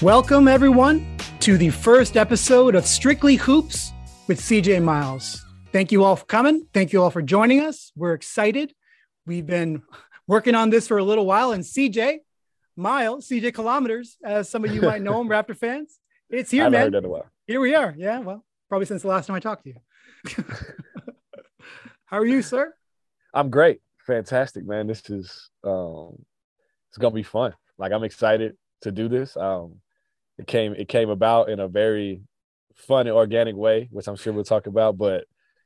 Welcome, everyone, to the first episode of Strictly Hoops with CJ Miles. Thank you all for coming. Thank you all for joining us. We're excited. We've been working on this for a little while, and CJ Miles, CJ Kilometers, as some of you might know him, Raptor fans, it's here, I've man. heard while. Here we are. Yeah, well, probably since the last time I talked to you. How are you, sir? I'm great. Fantastic, man. This is um it's gonna be fun. Like I'm excited to do this. Um it came it came about in a very fun and organic way, which I'm sure we'll talk about, but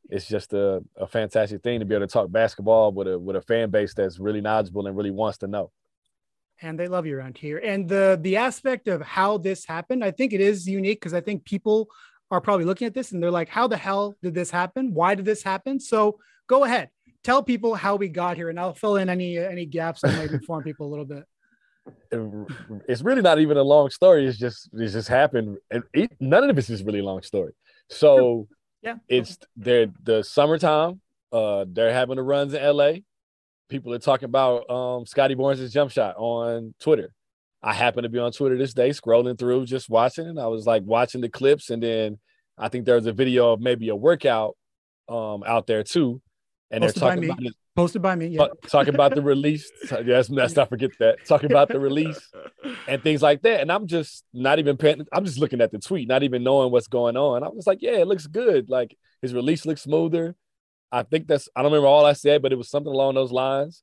it's just a, a fantastic thing to be able to talk basketball with a with a fan base that's really knowledgeable and really wants to know. and they love you around here. And the the aspect of how this happened, I think it is unique because I think people are probably looking at this and they're like, "How the hell did this happen? Why did this happen?" So go ahead, tell people how we got here, and I'll fill in any any gaps that might inform people a little bit. It- it's really not even a long story. It's just it's just happened. And it, none of this is really a long story. So Yeah, it's they're the summertime. Uh, they're having the runs in LA. People are talking about um Scottie Barnes' jump shot on Twitter. I happened to be on Twitter this day, scrolling through, just watching, and I was like watching the clips, and then I think there was a video of maybe a workout um out there too, and Posted they're talking about it, posted by me. Yeah, talk- talking about the release. Yes, let's not forget that. Talking about the release and things like that. And I'm just not even paying, I'm just looking at the tweet, not even knowing what's going on. I was like, yeah, it looks good. Like his release looks smoother. I think that's I don't remember all I said, but it was something along those lines.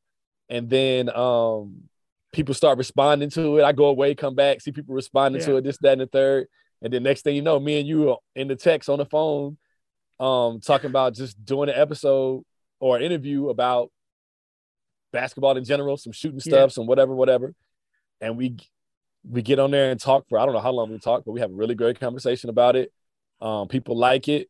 And then um people start responding to it. I go away, come back, see people responding to it, this, that, and the third. And then next thing you know, me and you are in the text on the phone, um, talking about just doing an episode or an interview about basketball in general, some shooting Yeah. stuff, some whatever, whatever. And we we get on there and talk for I don't know how long we talk, but we have a really great conversation about it. Um, people like it.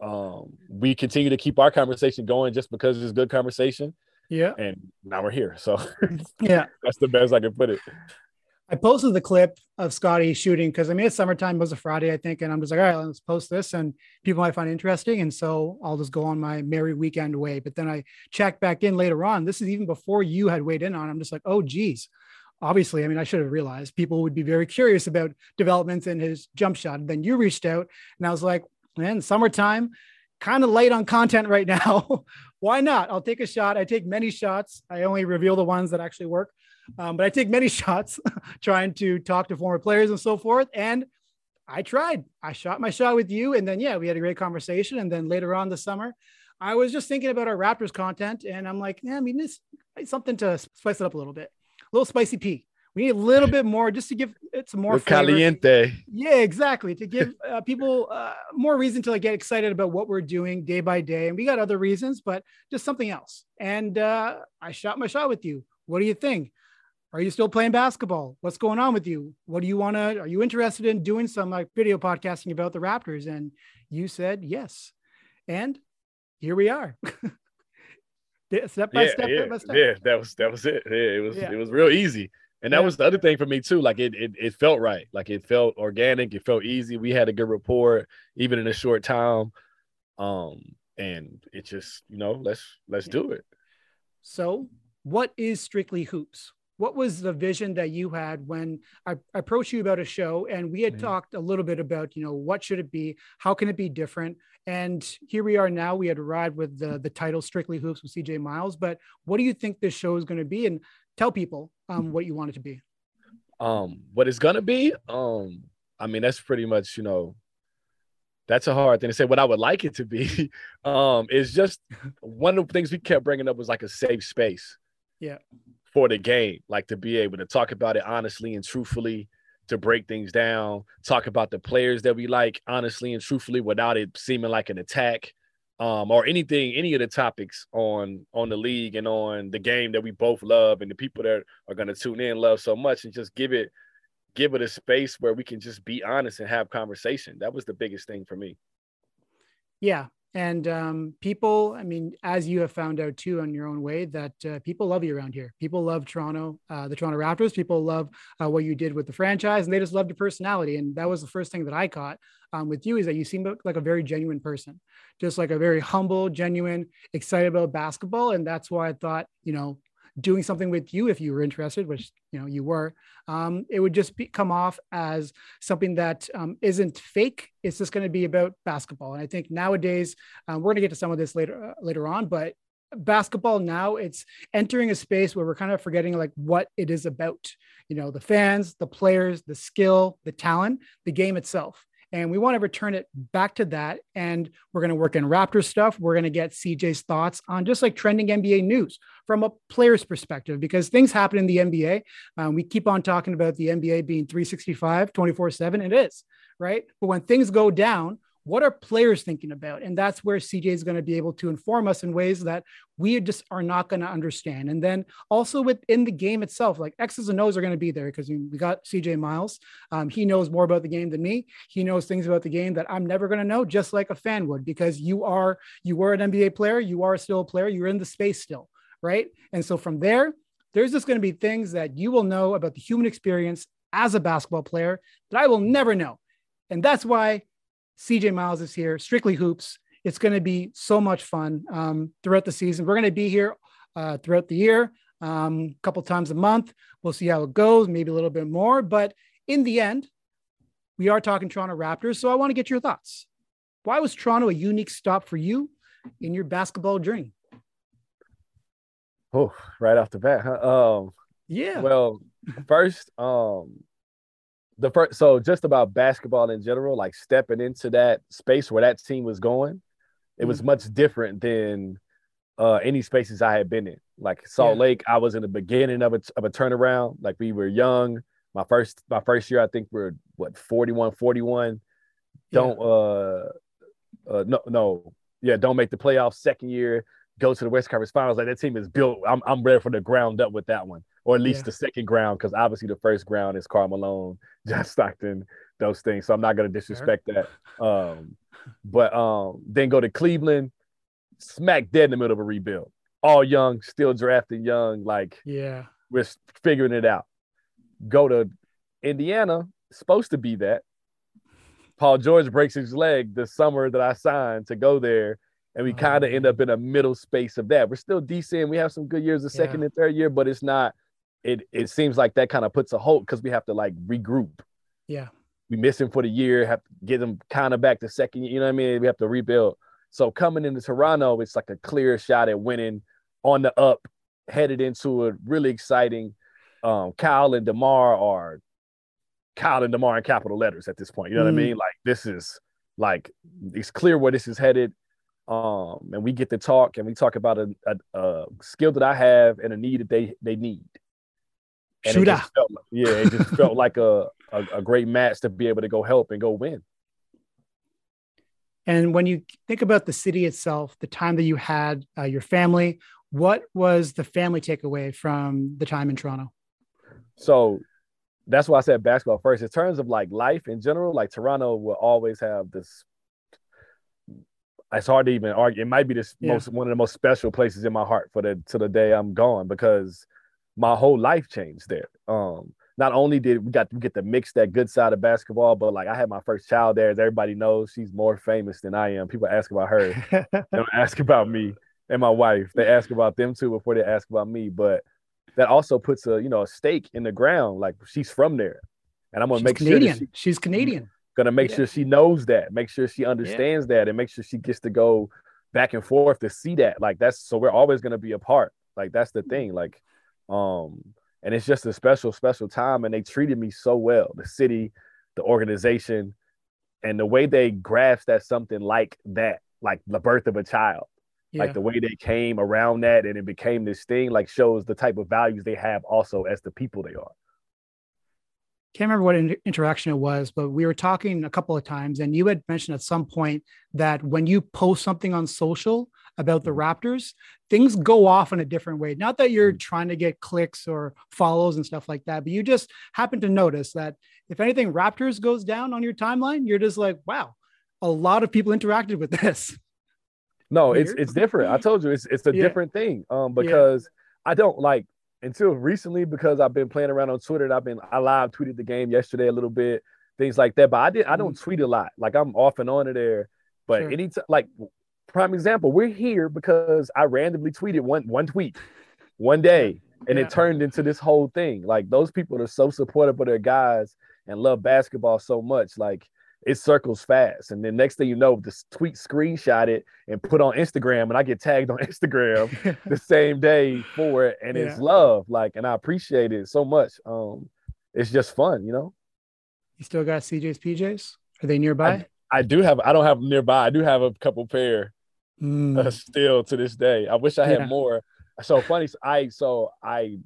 Um, we continue to keep our conversation going just because it's good conversation, yeah, and now we're here. So yeah. that's the best I can put it. I posted the clip of Scottie shooting because I mean it's summertime, it was a Friday, I think, and I'm just like, all right, let's post this, and people might find interesting, and so I'll just go on my merry weekend way. But then I checked back in later on. This is even before you had weighed in on. it. I'm just like, oh geez. Obviously, I mean, I should have realized people would be very curious about developments in his jump shot. And then you reached out, and I was like, man, summertime, kind of light on content right now. Why not? I'll take a shot. I take many shots. I only reveal the ones that actually work. Um, but I take many shots trying to talk to former players and so forth. And I tried. I shot my shot with you. And then, yeah, we had a great conversation. And then later on this summer, I was just thinking about our Raptors content. And I'm like, yeah, I mean, this something to spice it up a little bit. A little spicy pea. We need a little bit more just to give it some more caliente. Yeah, exactly. To give uh, people uh, more reason to like get excited about what we're doing day by day. And we got other reasons, but just something else. And uh, I shot my shot with you. What do you think? Are you still playing basketball? What's going on with you? What do you want to? Are you interested in doing some like video podcasting about the Raptors? And you said yes. And here we are. step by yeah, step, yeah, step by step. yeah. That was that was it. Yeah, it was Yeah. it was real easy. And that was the other thing for me too. Like it, it it felt right. Like it felt organic. It felt easy. We had a good rapport, even in a short time. Um, and it just, you know, let's let's do it. So, what is Strictly Hoops? What was the vision that you had when I, I approached you about a show and we had Mhm. talked a little bit about, you know, what should it be? How can it be different? And here we are now. We had arrived with the, the title Strictly Hoops with CJ Miles. But what do you think this show is going to be? And tell people um, what you want it to be. Um, what it's gonna be, um, I mean, that's pretty much, you know, that's a hard thing to say. What I would like it to be, um, is just one of the things we kept bringing up was like a safe space. Yeah. For the game, like to be able to talk about it honestly and truthfully, to break things down, talk about the players that we like honestly and truthfully without it seeming like an attack. Um, or anything, any of the topics on on the league and on the game that we both love and the people that are gonna tune in love so much and just give it give it a space where we can just be honest and have conversation. That was the biggest thing for me. Yeah, and um, people i mean as you have found out too on your own way that uh, people love you around here. People love toronto uh, the toronto raptors. People love uh, what you did with the franchise and they just love your personality. And that was the first thing that i caught um, with you is that you seem like a very genuine person just like a very humble genuine excited about basketball. And that's why i thought you know doing something with you if you were interested, which you know you were, um, it would just be, come off as something that um, not fake. It's just going to be about basketball. And I think nowadays um, we're going to get to some of this later uh, later on, but basketball now it's entering a space where we're kind of forgetting like what it is about. You know, the fans, the players, the skill, the talent, the game itself. And we want to return it back to that. And we're going to work in Raptor stuff. We're going to get CJ's thoughts on just like trending NBA news from a player's perspective, because things happen in the NBA. Um, we keep on talking about the NBA being 365, 24 7. It is, right? But when things go down, what are players thinking about? And that's where CJ is going to be able to inform us in ways that we just are not going to understand. And then also within the game itself, like X's and O's are going to be there because we got CJ Miles. Um, he knows more about the game than me. He knows things about the game that I'm never going to know, just like a fan would, because you are you were an NBA player, you are still a player, you're in the space still, right? And so from there, there's just going to be things that you will know about the human experience as a basketball player that I will never know. And that's why CJ Miles is here, Strictly Hoops. It's going to be so much fun um, throughout the season. We're going to be here uh, throughout the year, um, a couple times a month. We'll see how it goes, maybe a little bit more. But in the end, we are talking Toronto Raptors. So I want to get your thoughts. Why was Toronto a unique stop for you in your basketball journey? Oh, right off the bat, huh? Um, yeah. Well, first, um, the first so just about basketball in general like stepping into that space where that team was going it was mm-hmm. much different than uh, any spaces i had been in. Like salt yeah. lake i was in the beginning of a, of a turnaround. Like we were young. My first my first year i think we are what 41 41 don't yeah. uh uh no no. Yeah don't make the playoffs second year go to the west conference finals. Like that team is built i'm, I'm ready for the ground up with that one or at least yeah. the second ground, because obviously the first ground is Karl Malone, John Stockton, those things. So I'm not going to disrespect sure. that. Um, but um, then go to Cleveland, smack dead in the middle of a rebuild. All young, still drafting young. Like, yeah, we're figuring it out. Go to Indiana, supposed to be that. Paul George breaks his leg the summer that I signed to go there. And we oh, kind of end up in a middle space of that. We're still decent. We have some good years the second and third year, but it's not it it seems like that kind of puts a halt because we have to like regroup. Yeah. We miss him for the year, have to get him kind of back to second, you know what I mean? We have to rebuild. So coming into Toronto, it's like a clear shot at winning on the up, headed into a really exciting um Kyle and DeMar are Kyle and DeMar in capital letters at this point. You know mm. what I mm. mean? Like this is like it's clear where this is headed. Um, and we get to talk and we talk about a, a, a skill that I have and a need that they they need. And Shooter. It felt, yeah, it just felt like a, a, a great match to be able to go help and go win. And when you think about the city itself, the time that you had, uh, your family, what was the family takeaway from the time in Toronto? So that's why I said basketball first. In terms of like life in general, like Toronto will always have this. It's hard to even argue. It might be the yeah. most one of the most special places in my heart for the to the day I'm gone because my whole life changed there. Um, not only did we got to get to mix that good side of basketball, but like I had my first child there. As everybody knows, she's more famous than I am. People ask about her, they don't ask about me and my wife. They ask about them too before they ask about me. But that also puts a you know a stake in the ground. Like she's from there, and I'm gonna she's make Canadian. sure she, she's Canadian. Gonna make yeah. sure she knows that, make sure she understands yeah. that, and make sure she gets to go back and forth to see that. Like that's so we're always gonna be apart. Like that's the thing. Like um, and it's just a special, special time. And they treated me so well. The city, the organization, and the way they grasped at something like that, like the birth of a child. Yeah. Like the way they came around that and it became this thing, like shows the type of values they have also as the people they are. can't remember what in- interaction it was, but we were talking a couple of times, and you had mentioned at some point that when you post something on social about the Raptors, things go off in a different way. Not that you're trying to get clicks or follows and stuff like that, but you just happen to notice that if anything Raptors goes down on your timeline, you're just like, wow, a lot of people interacted with this. No, it's Weird. it's different. I told you it's it's a Yeah. different thing. Um, because I don't like until recently because I've been playing around on Twitter and I've been I live tweeted the game yesterday a little bit, things like that. But I did I don't tweet a lot. Like I'm off and on it there. But Sure. anytime like prime example, we're here because I randomly tweeted one one tweet one day and Yeah. it turned into this whole thing. Like those people are so supportive of their guys and love basketball so much. Like it circles fast. And then next thing you know, this tweet screenshot it and put on Instagram, and I get tagged on Instagram the same day for it. And it's love. Like, and I appreciate it so much. Um, it's just fun, you know. you still got CJ's PJs? Are they nearby? I do have I don't have them nearby. I do have a couple pair Mm, uh, still to this day. I wish I had Yeah. more. So funny. I so I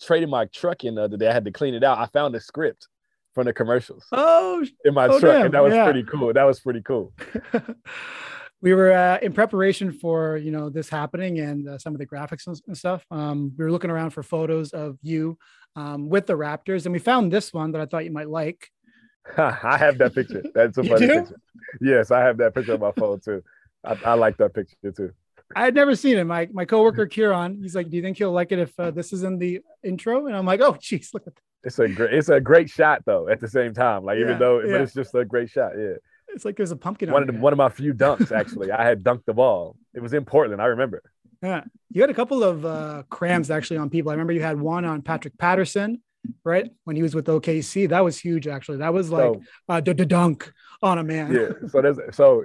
traded my truck in the other day. I had to clean it out. I found a script from the commercials oh, in my Oh, truck, damn. and that was Yeah. pretty cool. That was pretty cool. we were uh, in preparation for you know this happening and uh, some of the graphics and, and stuff. Um, we were looking around for photos of you um, with the Raptors, and we found this one that I thought you might like. I have that picture. That's a funny picture. Yes, I have that picture on my phone too. I, I like that picture too. I had never seen it. My my coworker Kieran, he's like, "Do you think he'll like it if uh, this is in the intro?" And I'm like, "Oh, jeez, look at that. It's a great, it's a great shot though. At the same time, like Yeah, even though, yeah. but it's just a great shot. Yeah, It's like there's a pumpkin." one on of the, one of my few dunks actually. I had dunked the ball. It was in Portland. I remember. Yeah. You had a couple of uh, crams actually on people. I remember you had one on Patrick Patterson, right? When he was with OKC. That was huge, actually. That was like So uh, the dunk on a man. yeah, so there's so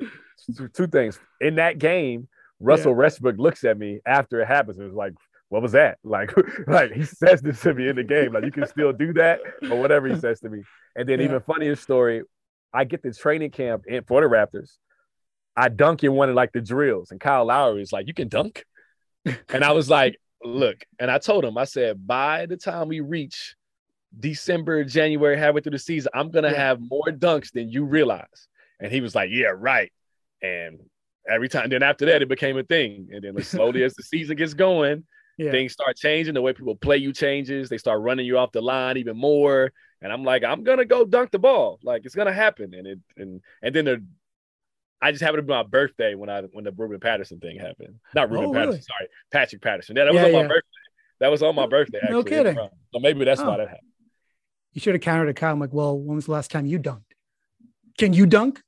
two- things in that game. Russell Westbrook looks at me after it happens. It was like, what was that? Like, like he says this to me in the game. Like, you can still do that or whatever he says to me. And then Yeah. even funnier story, I get the training camp in for the Raptors. I dunk in one of like the drills, and Kyle Lowry is like, "You can dunk," and I was like, "Look," and I told him, I said, "By the time we reach December, January, halfway through the season, I'm gonna Yeah. have more dunks than you realize." And he was like, "Yeah, right." And every time, then after that, it became a thing. And then slowly, as the season gets going, Yeah. things start changing. The way people play you changes. They start running you off the line even more. And I'm like, I'm gonna go dunk the ball. Like it's gonna happen. And it and and then the I just happened to be my birthday when I when the Ruben Patterson thing happened. Not Ruben Oh, Patterson, really? sorry, Patrick Patterson. Yeah, that was Yeah, on my yeah. birthday. That was on my birthday. No kidding. So maybe that's Oh. why that happened. You should have countered a Kyle. I'm like, well, when was the last time you dunked? Can you dunk?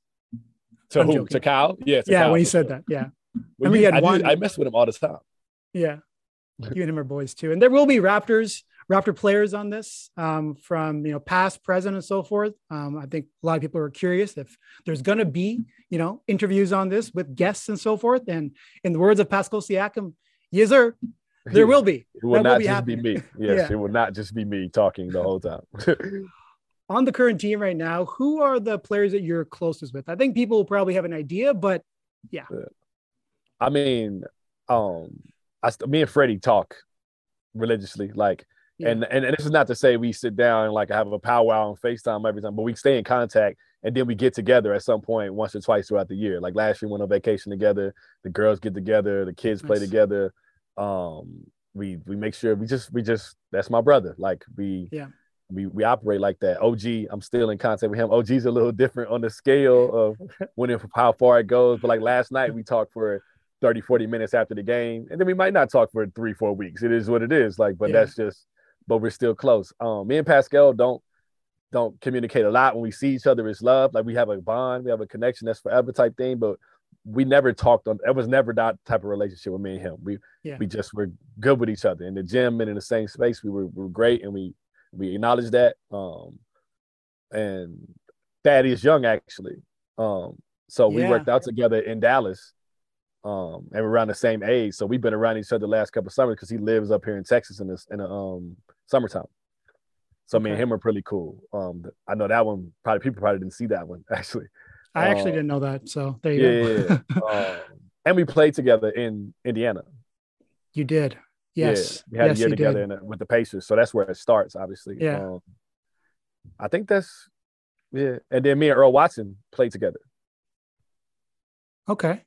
To I'm who? joking. To Kyle? Yeah. to yeah, Kyle, when he said sure. that. Yeah. Well, you- he had I, do- one- I mess with him all the time. Yeah. You and him are boys too. And there will be Raptors, Raptor players on this um, from, you know, past, present, and so forth. Um, I think a lot of people are curious if there's going to be, you know, interviews on this with guests and so forth. And in the words of Pascal Siakam, yes, sir, there will be. It will That will not be just be me. Yes, Yeah. it will not just be me talking the whole time. On the current team right now, who are the players that you're closest with? I think people will probably have an idea, but yeah. I mean, um, I st- me and Freddie talk religiously, like, Yeah. and, and and this is not to say we sit down and like have a powwow on Facetime every time, but we stay in contact, and then we get together at some point once or twice throughout the year. Like last year, we went on vacation together. The girls get together, the kids play together. Um, we we make sure we just we just that's my brother. Like we Yeah. We, we operate like that. OG, I'm still in contact with him. OG's a little different on the scale of when and how far it goes. But like last night, we talked for 30, 40 minutes after the game. And then we might not talk for three, four weeks. It is what it is. Like, but Yeah. that's just, but we're still close. Um, me and Pascal don't don't communicate a lot when we see each other. It's love. Like we have a bond, we have a connection that's forever type thing. But we never talked on it was never that type of relationship with me and him. We Yeah. we just were good with each other in the gym and in the same space. We were, we were great and we we acknowledge that. Um and Thaddeus Young actually. Um, so we Yeah. worked out together in Dallas. Um, and we're around the same age. So we've been around each other the last couple of summers because he lives up here in Texas in this in the um summertime. So me and him are pretty cool. Um I know that one probably people probably didn't see that one actually. I actually Uh, didn't know that. So there you Yeah, go. yeah. um, and we played together in Indiana. You did. Yes. Yeah, we had yes, a year together in, with the Pacers, so that's where it starts, obviously. Yeah. Um, I think that's yeah. And then me and Earl Watson played together. Okay.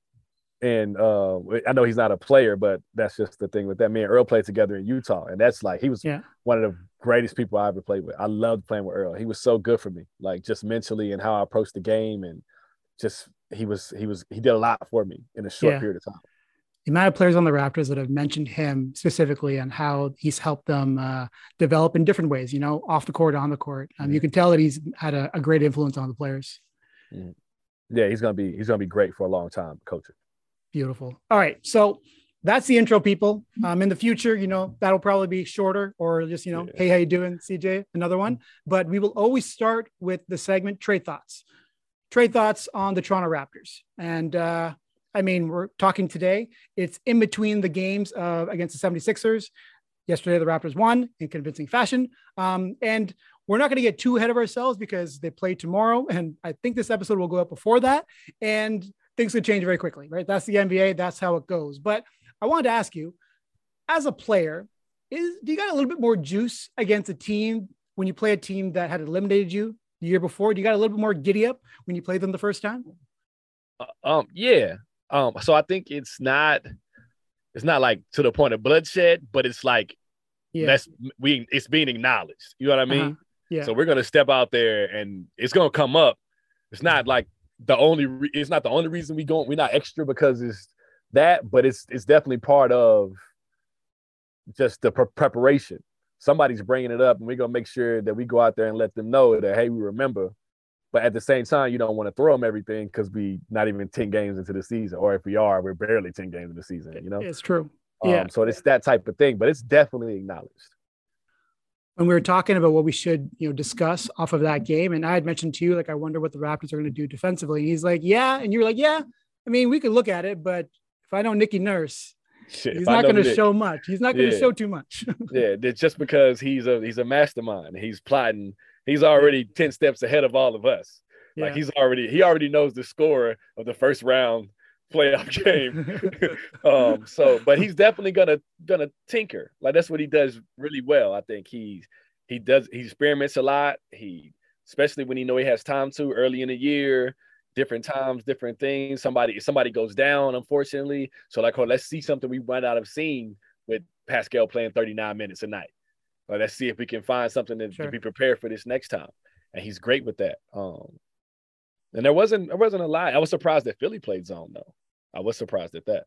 And uh, I know he's not a player, but that's just the thing with that. Me and Earl played together in Utah, and that's like he was Yeah. one of the greatest people I ever played with. I loved playing with Earl. He was so good for me, like just mentally and how I approached the game, and just he was he was he did a lot for me in a short Yeah. period of time. The amount of players on the Raptors that have mentioned him specifically and how he's helped them uh, develop in different ways, you know, off the court, on the court. Um, You can tell that he's had a, a great influence on the players. Yeah, he's gonna be he's gonna be great for a long time coaching. Beautiful. All right. So that's the intro, people. Um, in the future, you know, that'll probably be shorter or just, you know, Yeah. hey, how you doing, CJ? Another one. But we will always start with the segment trade thoughts. Trade thoughts on the Toronto Raptors. And uh, I mean, we're talking today. It's in between the games of against the 76ers. Yesterday, the Raptors won in convincing fashion. Um, and we're not going to get too ahead of ourselves because they play tomorrow. And I think this episode will go up before that. And things could change very quickly, right? That's the NBA. That's how it goes. But I wanted to ask you, as a player, is do you got a little bit more juice against a team when you play a team that had eliminated you the year before? Do you got a little bit more giddy up when you played them the first time? Uh, um, yeah. Um, so I think it's not it's not like to the point of bloodshed, but it's like Yeah. that's we it's being acknowledged. You know what I mean? Uh-huh. Yeah. So we're gonna step out there and it's gonna come up. It's not like the only re- it's not the only reason we going we're not extra because it's that, but it's it's definitely part of just the pre- preparation. Somebody's bringing it up, and we're gonna make sure that we go out there and let them know that hey, we remember. But at the same time, you don't want to throw them everything because we not even ten games into the season, or if we are, we're barely ten games into the season. You know, It's true. um, yeah. So it's that type of thing, but it's definitely acknowledged. when we were talking about what we should, you know, discuss off of that game, and I had mentioned to you, like, I wonder what the Raptors are going to do defensively. And he's like, yeah, and you were like, yeah. I mean, we could look at it, but if I know Nicky Nurse, Shit, he's not going to show much. He's not going to Yeah. show too much. Yeah, just because he's a he's a mastermind, he's plotting. He's already ten steps ahead of all of us. Like he's already he already knows the score of the first round playoff game. um, so, but he's definitely gonna gonna tinker. Like that's what he does really well. I think he's he does he experiments a lot. He especially when he know he has time to early in the year. Different times, different things. Somebody, somebody goes down, unfortunately. So, like, oh, let's see something we might not have seen with Pascal playing 39 minutes a night. Like, let's see if we can find something to, Sure. to be prepared for this next time. And he's great with that. Um, and there wasn't there wasn't a lot. I was surprised that Philly played zone though. I was surprised at that.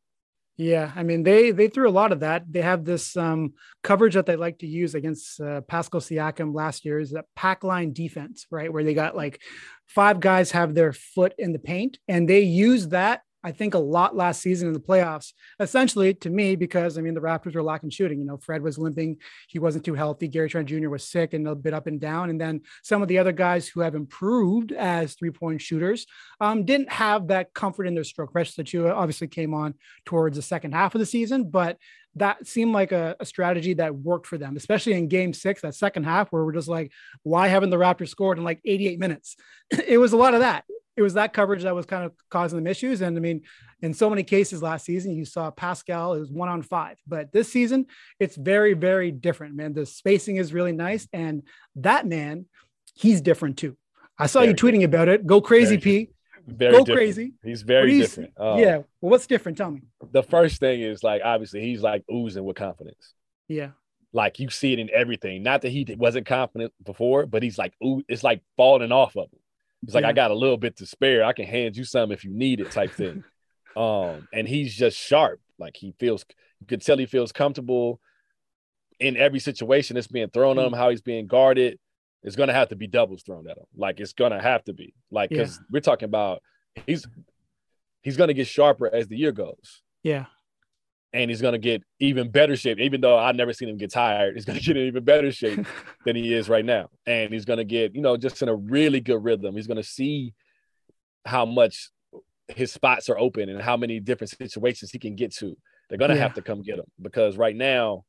Yeah, I mean they they threw a lot of that. They have this um, coverage that they like to use against uh, Pascal Siakam last year is that pack line defense, right? Where they got like five guys have their foot in the paint, and they use that I think a lot last season in the playoffs. Essentially, to me, because I mean the Raptors were lacking shooting. You know, Fred was limping, he wasn't too healthy. Gary Trent Jr. was sick and a bit up and down, and then some of the other guys who have improved as three point shooters um, didn't have that comfort in their stroke. Precious Achiuwa obviously came on towards the second half of the season, but that seemed like a, a strategy that worked for them, especially in game six, that second half, where we're just like, why haven't the Raptors scored in like 88 minutes? it was a lot of that. It was that coverage that was kind of causing them issues. And I mean, in so many cases last season, you saw Pascal, it was one on five. But this season, it's very, very different, man. The spacing is really nice. And that man, he's different too. I saw you Very tweeting about it. Go crazy, P. Very Go different. crazy. He's very different. Um, yeah. Well, what's different? Tell me. The first thing is like obviously he's like oozing with confidence. Yeah. Like you see it in everything. Not that he wasn't confident before, but he's like, ooh, it's like falling off of him. It's like Yeah. I got a little bit to spare. I can hand you some if you need it, type thing. um, and he's just sharp. Like he feels, you could tell he feels comfortable in every situation that's being thrown at him. How he's being guarded, it's gonna have to be doubles thrown at him. Like it's gonna have to be. Like because we're talking about he's he's gonna get sharper as the year goes Yeah. And he's gonna get even better shape. Even though I've never seen him get tired, he's gonna get in even better shape than he is right now. And he's gonna get, you know, just in a really good rhythm. He's gonna see how much his spots are open and how many different situations he can get to. They're gonna Yeah. have to come get him because right now,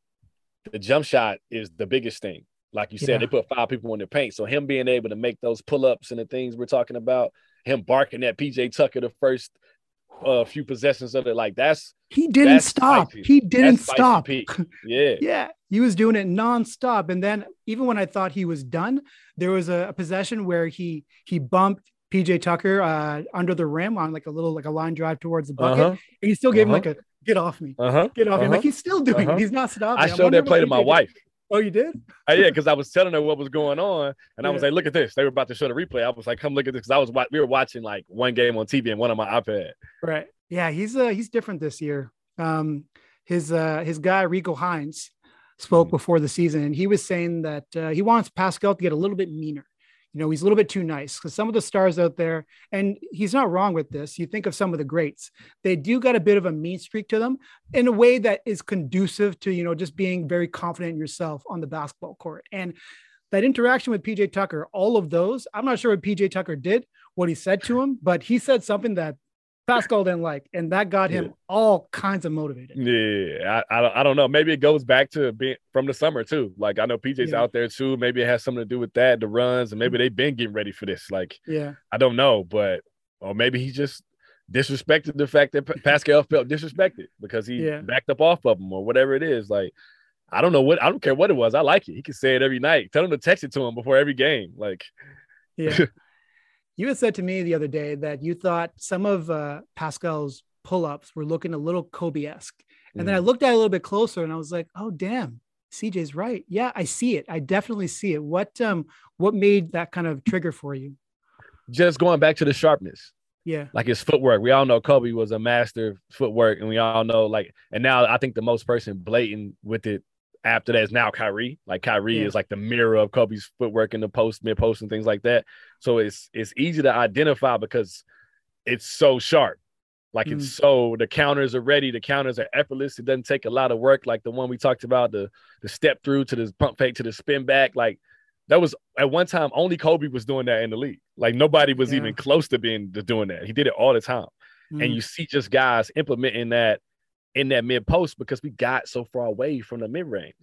the jump shot is the biggest thing. Like you said, Yeah. they put five people in the paint. So him being able to make those pull-ups and the things we're talking about, him barking at PJ Tucker the first uh, few possessions of it, like that's he didn't That's stop. spicy. He didn't That's stop. Yeah. Yeah, he was doing it nonstop. And then even when I thought he was done, there was a, a possession where he he bumped PJ Tucker uh, under the rim on like a little like a line drive towards the bucket, Uh-huh. and he still gave Uh-huh. him like a get off me, Uh-huh. get off me. Uh-huh. Like he's still doing. Uh-huh. it. He's not stopping. I showed that play to my did. wife. Oh, you did? Uh, yeah, because I was telling her what was going on, and I was like, "Look at this." They were about to show the replay. I was like, "Come look at this," because I was we were watching like one game on TV and one on my iPad. Right. Yeah, he's uh he's different this year. Um, his uh his guy Rico Hines spoke Mhm. before the season, and he was saying that uh, he wants Pascal to get a little bit meaner. You know, he's a little bit too nice because some of the stars out there, and he's not wrong with this. You think of some of the greats, they do got a bit of a mean streak to them in a way that is conducive to, you know, just being very confident in yourself on the basketball court. And that interaction with PJ Tucker, all of those, I'm not sure what PJ Tucker did, what he said to him, but he said something that Pascal didn't like, and that got him Yeah. all kinds of motivated. Yeah, I, I don't- I don't know. Maybe it goes back to being from the summer too. Like I know PJ's Yeah. out there too. Maybe it has something to do with that, the runs, and maybe mm-hmm. they've been getting ready for this. Like Yeah. I don't know, but or maybe he just disrespected the fact that Pa- Pascal felt disrespected because he Yeah. backed up off of him or whatever it is. Like I don't know what I don't care what it was. I like it. He can say it every night. Tell him to text it to him before every game. Like Yeah. you had said to me the other day that you thought some of uh, Pascal's pull ups were looking a little Kobe esque. And then I looked at it a little bit closer and I was like, oh, damn. CJ's right. Yeah, I see it. I definitely see it. What um what made that kind of trigger for you? just going back to the sharpness. Yeah. like his footwork. We all know Kobe was a master footwork, and we all know like, and now I think the most person blatant with it after that is now Kyrie. Like Kyrie Yeah. is like the mirror of Kobe's footwork in the post, mid post, and things like that. So it's it's easy to identify because it's so sharp. Like it's so the counters are ready, the counters are effortless. It doesn't take a lot of work, like the one we talked about, the the step through to the pump fake to the spin back. Like that was at one time only Kobe was doing that in the league. Like nobody was Yeah. even close to being to doing that. He did it all the time. Mm. And you see just guys implementing that in that mid post because we got so far away from the mid range.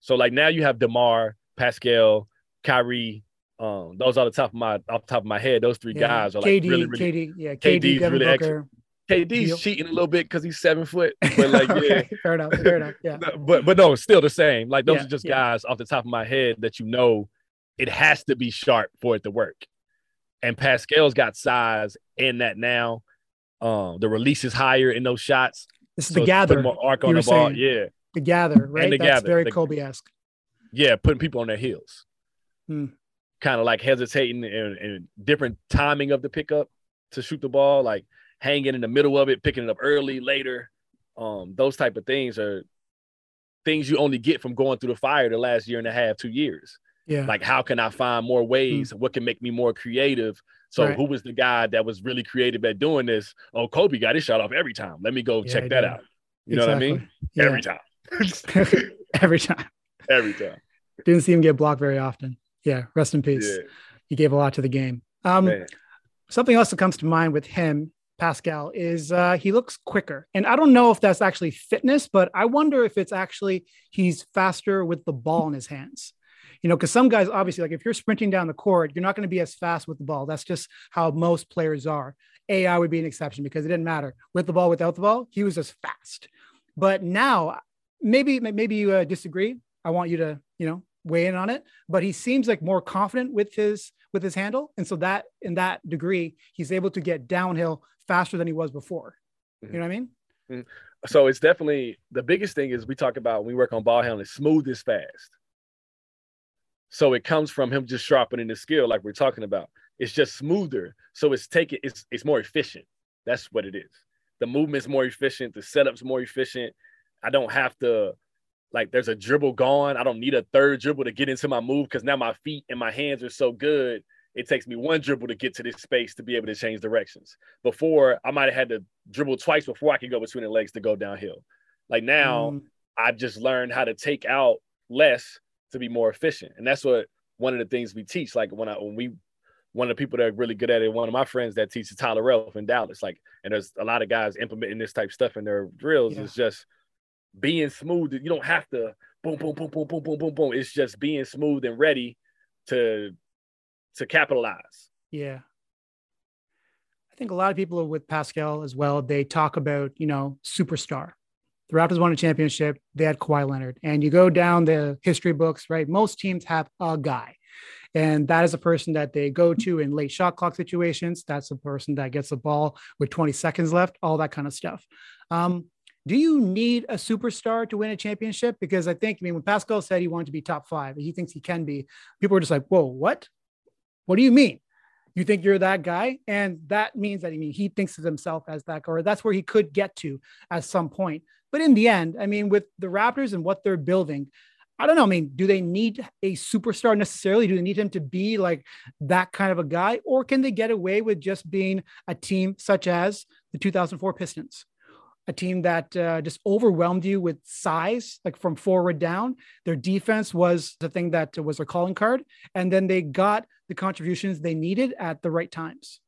So like now you have Demar, Pascal, Kyrie. Um, those are the top of my off the top of my head. Those three Yeah. guys are like KD, really, really. KD, yeah, KD, KD's Devin really Booker. KD's Deal. cheating a little bit because he's seven foot, but like yeah, Okay, fair enough, fair enough. Yeah. but but no, still the same. Like those Yeah, are just yeah. guys off the top of my head that you know it has to be sharp for it to work. And Pascal's got size in that now. Um, the release is higher in those shots. This is so the gather. more arc you on were the ball. saying. Yeah, The gather, right? the That's gather, very the- Kobe-esque. yeah, putting people on their heels. Hmm. Kind of like hesitating and, and different timing of the pickup to shoot the ball, like hanging in the middle of it, picking it up early, later. Um, those type of things are things you only get from going through the fire the last year and a half, two years. Yeah. Like, how can I find more ways? What can make me more creative? So. Right. who was the guy that was really creative at doing this? Oh, Kobe got his shot off every time. Let me go Yeah, check that out. You know what I mean? Yeah. Every time. Every time. every time. Didn't see him get blocked very often. Yeah. Rest in peace. Yeah. He gave a lot to the game. Um, Man. something else that comes to mind with him, Pascal, is uh, he looks quicker. And I don't know if that's actually fitness, but I wonder if it's actually he's faster with the ball in his hands. You know, because some guys, obviously, like if you're sprinting down the court, you're not going to be as fast with the ball. That's just how most players are. AI would be an exception because it didn't matter with the ball, without the ball, he was as fast. But now, maybe maybe you uh, disagree. I want you to, you know, weigh in on it. But he seems like more confident with his with his handle, and so that in that degree, he's able to get downhill faster than he was before. You know what I mean? So it's definitely the biggest thing is we talk about when we work on ball handling, smooth is fast. So it comes from him just sharpening the skill, like we're talking about. It's just smoother. So it's taking it's it's more efficient. That's what it is. The movement's more efficient, the setup's more efficient. I don't have to like there's a dribble gone. I don't need a third dribble to get into my move because now my feet and my hands are so good. It takes me one dribble to get to this space to be able to change directions. Before I might have had to dribble twice before I could go between the legs to go downhill. Like now, Mm, I've just learned how to take out less to be more efficient. And that's what one of the things we teach. Like when I when we one of the people that are really good at it, one of my friends that teaches Tyler Relph in Dallas. Like, and there's a lot of guys implementing this type of stuff in their drills. Yeah. It's just being smooth. You don't have to boom, boom, boom, boom, boom, boom, boom, boom. It's just being smooth and ready to to capitalize. yeah. I think a lot of people with Pascal as well, they talk about, you know, superstar. The Raptors won a championship. They had Kawhi Leonard. And you go down the history books, right? Most teams have a guy. And that is a person that they go to in late shot clock situations. That's the person that gets the ball with 20 seconds left, all that kind of stuff. Um, do you need a superstar to win a championship? Because I think, I mean, when Pascal said he wanted to be top five, he thinks he can be, people were just like, whoa, what? What do you mean? You think you're that guy? And that means that I mean he thinks of himself as that guy, or that's where he could get to at some point. But in the end, I mean, with the Raptors and what they're building, I don't know. I mean, do they need a superstar necessarily? Do they need him to be like that kind of a guy? Or can they get away with just being a team such as the 2004 Pistons? a team that uh, just overwhelmed you with size, like from forward down. Their defense was the thing that was their calling card. And then they got the contributions they needed at the right times.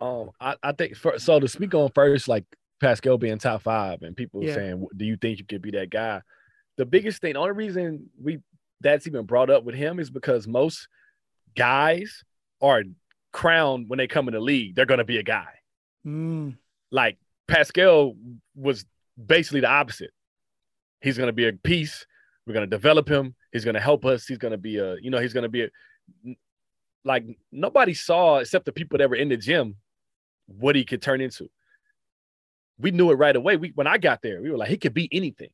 Oh, I, I think for, so to speak on first, like Pascal being top five and people yeah. saying, do you think you could be that guy? The biggest thing, the only reason we that's even brought up with him is because most guys are crowned when they come in the league. They're going to be a guy. Mm. Like Pascal was basically the opposite. He's going to be a piece. We're going to develop him. He's going to help us. He's going to be a, you know, he's going to be a, like nobody saw except the people that were in the gym what he could turn into. We knew it right away. We when I got there, we were like, he could be anything.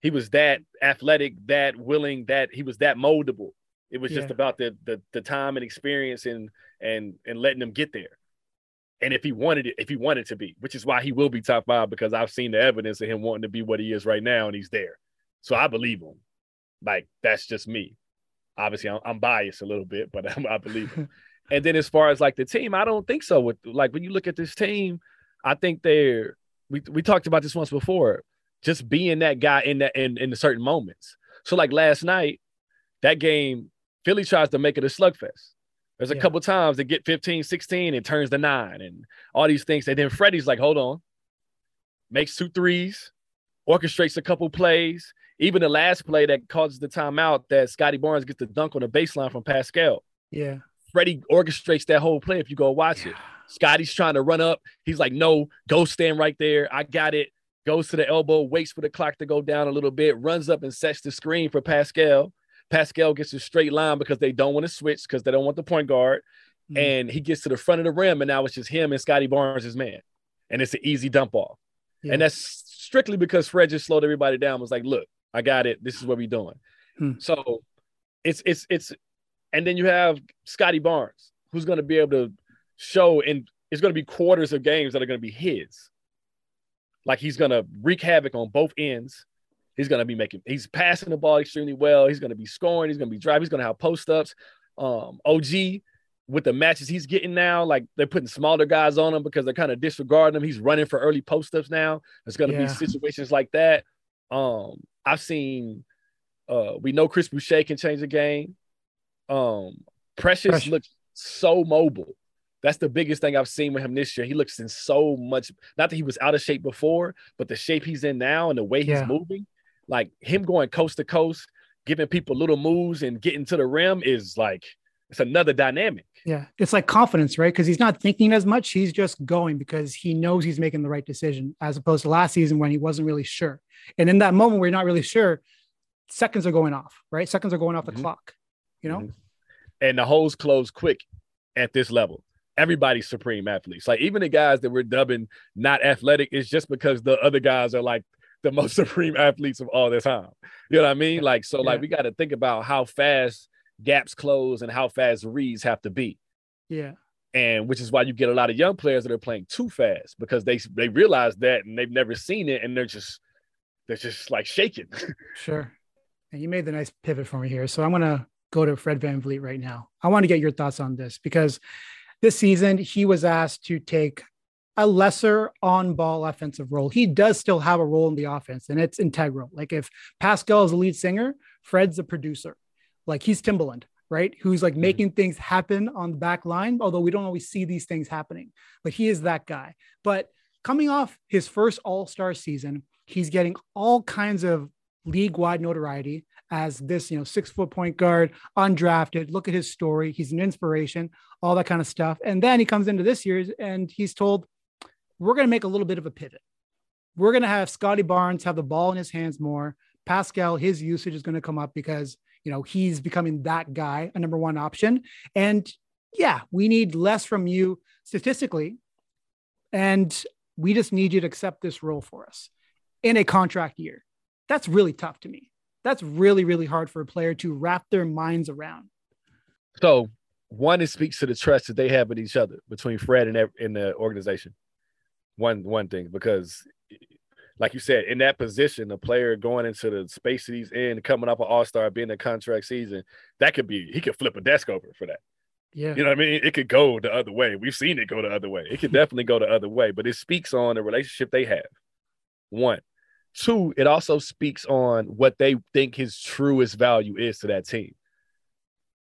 He was that athletic, that willing, that he was that moldable. It was yeah. just about the, the the time and experience and and and letting them get there and if he wanted it, if he wanted to be, which is why he will be top five because I've seen the evidence of him wanting to be what he is right now, and he's there. So I believe him. Like that's just me. Obviously, I'm, I'm biased a little bit, but I'm, I believe him. and then as far as like the team, I don't think so. With like when you look at this team, I think they're we we talked about this once before. Just being that guy in that in in the certain moments. So like last night, that game, Philly tries to make it a slugfest. There's a yeah. couple times they get 15, 16 and turns to nine and all these things. And then Freddie's like, hold on, makes two threes, orchestrates a couple plays. Even the last play that causes the timeout that Scottie Barnes gets the dunk on the baseline from Pascal. Yeah. Freddie orchestrates that whole play if you go watch yeah. it. Scottie's trying to run up. He's like, no, go stand right there. I got it. Goes to the elbow, waits for the clock to go down a little bit, runs up and sets the screen for Pascal. Pascal gets a straight line because they don't want to switch because they don't want the point guard. Mm-hmm. And he gets to the front of the rim, and now it's just him and Scottie Barnes, his man. And it's an easy dump off. Yeah. And that's strictly because Fred just slowed everybody down, was like, look, I got it. This is what we're doing. Hmm. So it's it's it's and then you have Scottie Barnes, who's gonna be able to show and it's gonna be quarters of games that are gonna be his. Like he's gonna wreak havoc on both ends He's going to be making, he's passing the ball extremely well. He's going to be scoring. He's going to be driving. He's going to have post ups. Um, OG with the matches he's getting now, like they're putting smaller guys on him because they're kind of disregarding him. He's running for early post ups now. There's going to yeah. be situations like that. Um, I've seen, uh, we know Chris Boucher can change the game. Um, Precious, Precious. looks so mobile. That's the biggest thing I've seen with him this year. He looks in so much, not that he was out of shape before, but the shape he's in now and the way yeah. he's moving like him going coast to coast, giving people little moves and getting to the rim is like it's another dynamic. Yeah, it's like confidence, right? Because he's not thinking as much; he's just going because he knows he's making the right decision, as opposed to last season when he wasn't really sure. And in that moment where you're not really sure, seconds are going off, right? Seconds are going off the mm-hmm. clock, you know. Mm-hmm. And the holes close quick at this level. Everybody's supreme athletes. Like even the guys that we're dubbing not athletic is just because the other guys are like the most supreme athletes of all the time. You know what I mean? Like, so yeah. like we got to think about how fast gaps close and how fast reads have to be. Yeah. And which is why you get a lot of young players that are playing too fast because they they realize that and they've never seen it and they're just they're just like shaking. sure. And you made the nice pivot for me here. So I'm gonna go to Fred VanVleet right now. I want to get your thoughts on this because this season he was asked to take a lesser on ball offensive role. He does still have a role in the offense and it's integral. Like if Pascal is the lead singer, Fred's the producer. Like he's Timbaland, right? Who's like mm-hmm. making things happen on the back line, although we don't always see these things happening, but he is that guy. But coming off his first all star season, he's getting all kinds of league wide notoriety as this, you know, six foot point guard, undrafted. Look at his story. He's an inspiration, all that kind of stuff. And then he comes into this year and he's told, we're going to make a little bit of a pivot. We're going to have Scottie Barnes have the ball in his hands more. Pascal, his usage is going to come up because, you know, he's becoming that guy, a number one option. And yeah, we need less from you statistically. And we just need you to accept this role for us in a contract year. That's really tough to me. That's really, really hard for a player to wrap their minds around. So, one, it speaks to the trust that they have with each other between Fred and, and the organization. One, one thing, because like you said, in that position, a player going into the space that he's in, coming up an all star, being a contract season, that could be, he could flip a desk over for that. Yeah. You know what I mean? It could go the other way. We've seen it go the other way. It could definitely go the other way, but it speaks on the relationship they have. One. Two, it also speaks on what they think his truest value is to that team.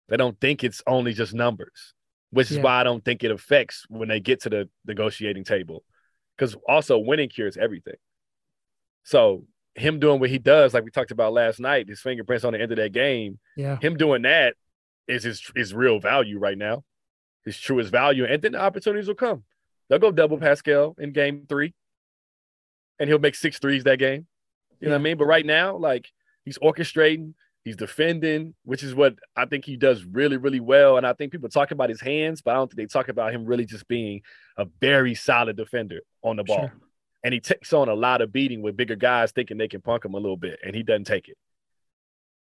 They don't think it's only just numbers, which is yeah. why I don't think it affects when they get to the negotiating table. Because also winning cures everything. So him doing what he does, like we talked about last night, his fingerprints on the end of that game. Yeah. Him doing that is his his real value right now, his truest value, and then the opportunities will come. They'll go double Pascal in game three, and he'll make six threes that game. You yeah. know what I mean? But right now, like he's orchestrating, he's defending, which is what I think he does really, really well. And I think people talk about his hands, but I don't think they talk about him really just being a very solid defender on the ball. Sure. And he takes on a lot of beating with bigger guys thinking they can punk him a little bit, and he doesn't take it.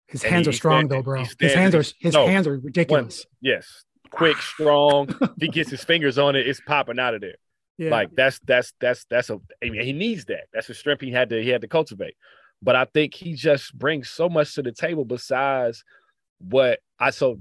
His hands he, are strong though, bro. His hands are his no, hands are ridiculous. One, yes, quick, strong. if he gets his fingers on it, it's popping out of there. Yeah. Like that's that's that's that's a. I mean, he needs that. That's a strength he had to he had to cultivate. But I think he just brings so much to the table besides what I so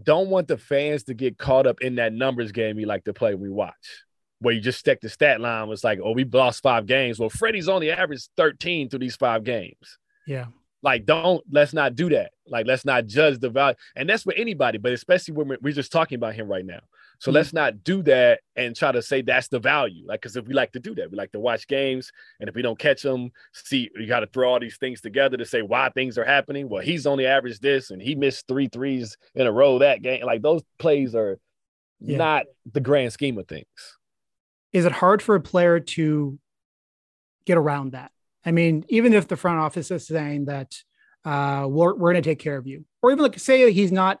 don't want the fans to get caught up in that numbers game you like to play we watch, where you just stick the stat line was like, oh, we lost five games. Well, Freddie's only averaged 13 through these five games. Yeah. Like, don't let's not do that. Like, let's not judge the value. And that's for anybody, but especially when we're, we're just talking about him right now. So mm-hmm. let's not do that and try to say that's the value. Like, because if we like to do that, we like to watch games, and if we don't catch them, see, you got to throw all these things together to say why things are happening. Well, he's only averaged this, and he missed three threes in a row that game. Like those plays are yeah. not the grand scheme of things. Is it hard for a player to get around that? I mean, even if the front office is saying that uh, we're, we're going to take care of you, or even like say he's not.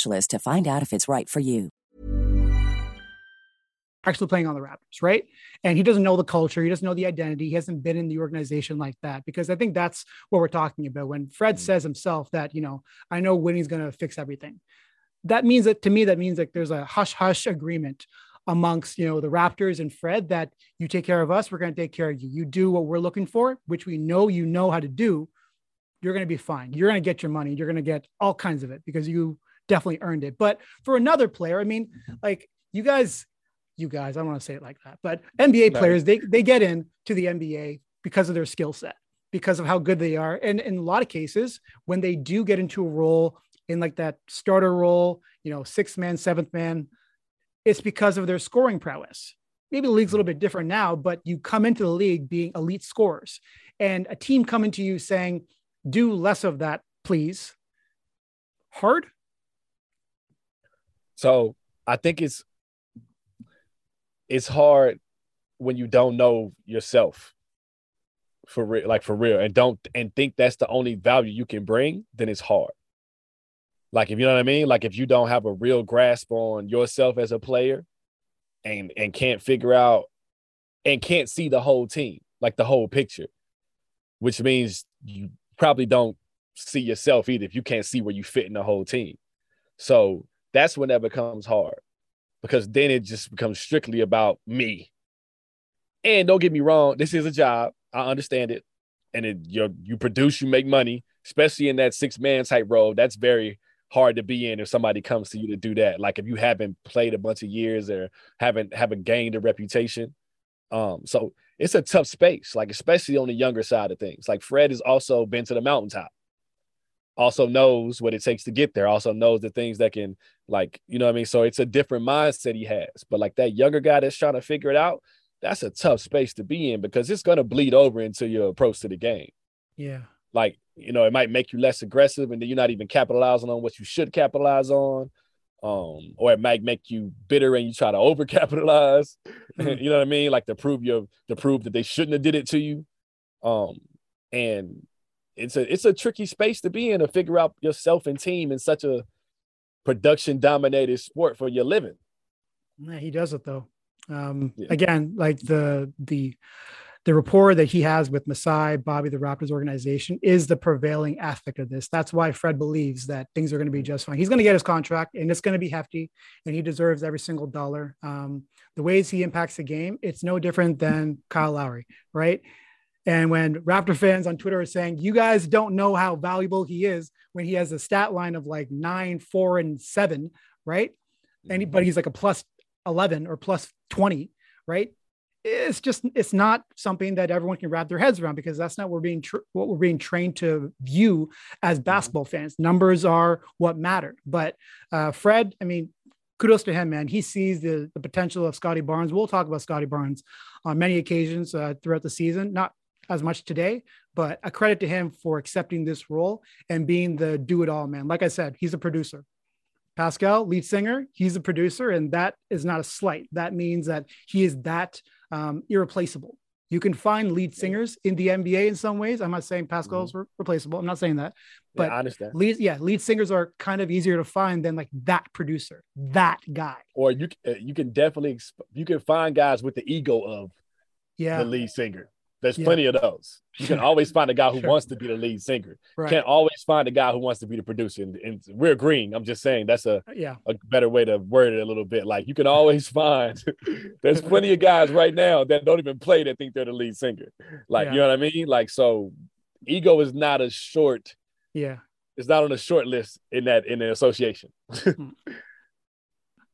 specialist to find out if it's right for you. Actually, playing on the Raptors, right? And he doesn't know the culture, he doesn't know the identity, he hasn't been in the organization like that. Because I think that's what we're talking about. When Fred mm-hmm. says himself that, you know, I know winning's going to fix everything. That means that to me, that means like there's a hush hush agreement amongst you know the Raptors and Fred that you take care of us, we're going to take care of you. You do what we're looking for, which we know you know how to do. You're going to be fine. You're going to get your money. You're going to get all kinds of it because you definitely earned it. But for another player, I mean, mm-hmm. like you guys, you guys, I don't want to say it like that, but NBA players, they they get in to the NBA because of their skill set. because of how good they are. And in a lot of cases, when they do get into a role in like that starter role, you know, sixth man, seventh man, it's because of their scoring prowess. Maybe the league's a little bit different now, but you come into the league being elite scorers and a team coming to you saying, do less of that, please. Hard. So I think it's it's hard when you don't know yourself for real, like for real, and don't and think that's the only value you can bring, then it's hard. Like if you know what I mean, like if you don't have a real grasp on yourself as a player, and and can't figure out and can't see the whole team, like the whole picture, which means you probably don't see yourself either if you can't see where you fit in the whole team. So that's when that becomes hard because then it just becomes strictly about me. And don't get me wrong, this is a job. I understand it. And it you you produce, you make money, especially in that six man type role. That's very hard to be in if somebody comes to you to do that. Like if you haven't played a bunch of years or haven't haven't gained a reputation. Um, so it's a tough space, like especially on the younger side of things. Like Fred has also been to the mountaintop, also knows what it takes to get there, also knows the things that can, like, you know what I mean? So it's a different mindset he has. But like that younger guy that's trying to figure it out, that's a tough space to be in because it's gonna bleed over into your approach to the game. Yeah. Like you know, it might make you less aggressive, and then you're not even capitalizing on what you should capitalize on. Um, or it might make you bitter and you try to overcapitalize. Mm-hmm. you know what I mean? Like to prove your to prove that they shouldn't have did it to you. Um, and it's a it's a tricky space to be in to figure out yourself and team in such a production dominated sport for your living. Yeah, he does it though. Um, yeah. again, like the the the rapport that he has with Masai, Bobby, the Raptors organization is the prevailing aspect of this. That's why Fred believes that things are going to be just fine. He's going to get his contract and it's going to be hefty and he deserves every single dollar. Um, the ways he impacts the game, it's no different than Kyle Lowry, right? And when Raptor fans on Twitter are saying, you guys don't know how valuable he is when he has a stat line of like nine, four, and seven, right? Anybody he's like a plus 11 or plus 20, right? it's just it's not something that everyone can wrap their heads around because that's not what we're being tra- what we're being trained to view as mm-hmm. basketball fans. Numbers are what matter. But uh, Fred, I mean, kudos to him, man. He sees the, the potential of Scottie Barnes. We'll talk about Scottie Barnes on many occasions uh, throughout the season, not as much today, but a credit to him for accepting this role and being the do it all man. Like I said, he's a producer. Pascal, lead singer, he's a producer, and that is not a slight. That means that he is that um, irreplaceable. You can find lead singers in the NBA in some ways. I'm not saying Pascal's mm-hmm. replaceable. I'm not saying that, but yeah, I understand. Lead, yeah, lead singers are kind of easier to find than like that producer, that guy. Or you uh, you can definitely you can find guys with the ego of yeah the lead singer. There's yeah. plenty of those. You can always find a guy who sure. wants to be the lead singer. Right. Can't always find a guy who wants to be the producer. And, and, we're agreeing. I'm just saying that's a yeah a better way to word it a little bit. Like you can always find there's plenty of guys right now that don't even play that think they're the lead singer. Like yeah. you know what I mean? Like so, ego is not a short. Yeah, it's not on a short list in that in the association. Hmm. I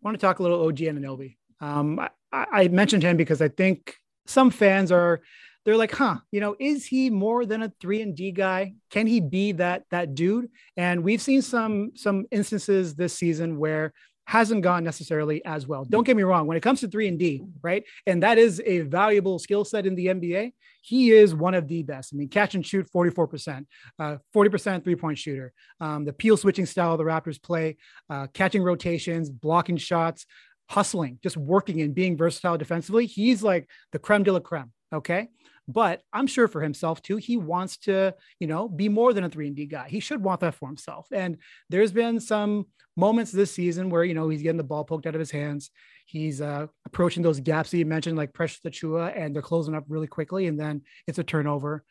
want to talk a little OG Anunoby. Um, I, I mentioned him because I think some fans are they're like, huh, you know, is he more than a three and D guy? Can he be that that dude? And we've seen some some instances this season where hasn't gone necessarily as well. Don't get me wrong, when it comes to 3 and D, right? And that is a valuable skill set in the NBA. He is one of the best. I mean, catch and shoot 44%, uh, 40% three-point shooter. Um, the peel switching style the Raptors play, uh, catching rotations, blocking shots, hustling, just working and being versatile defensively. He's like the creme de la creme. Okay but I'm sure for himself too, he wants to, you know, be more than a three and D guy. He should want that for himself. And there's been some moments this season where, you know, he's getting the ball poked out of his hands. He's uh, approaching those gaps that you mentioned, like Precious Achiuwa, and they're closing up really quickly. And then it's a turnover.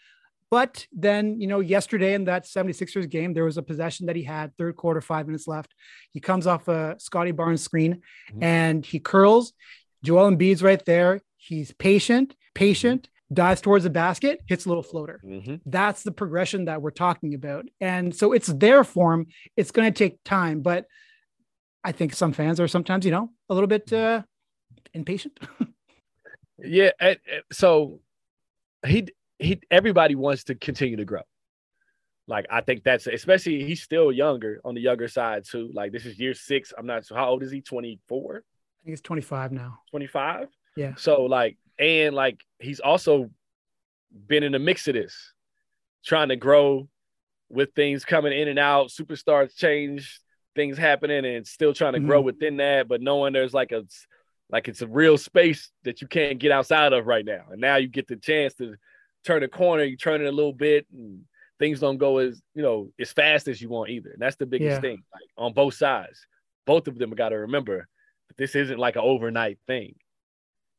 But then, you know, yesterday in that 76ers game, there was a possession that he had, third quarter, five minutes left. He comes off a Scottie Barnes screen mm-hmm. and he curls. Joel Embiid's right there. He's patient, patient, dives towards the basket, hits a little floater. Mm-hmm. That's the progression that we're talking about. And so it's their form. It's going to take time, but I think some fans are sometimes, you know, a little bit uh, impatient. yeah. So he, he everybody wants to continue to grow. Like I think that's especially he's still younger on the younger side too. Like this is year six. I'm not sure how old is he? 24? I think he's 25 now. 25? Yeah. So like, and like he's also been in the mix of this, trying to grow with things coming in and out, superstars change, things happening, and still trying to mm-hmm. grow within that, but knowing there's like a like it's a real space that you can't get outside of right now. And now you get the chance to turn a corner, you turn it a little bit, and things don't go as you know as fast as you want either. And that's the biggest yeah. thing, like on both sides. Both of them got to remember this isn't like an overnight thing.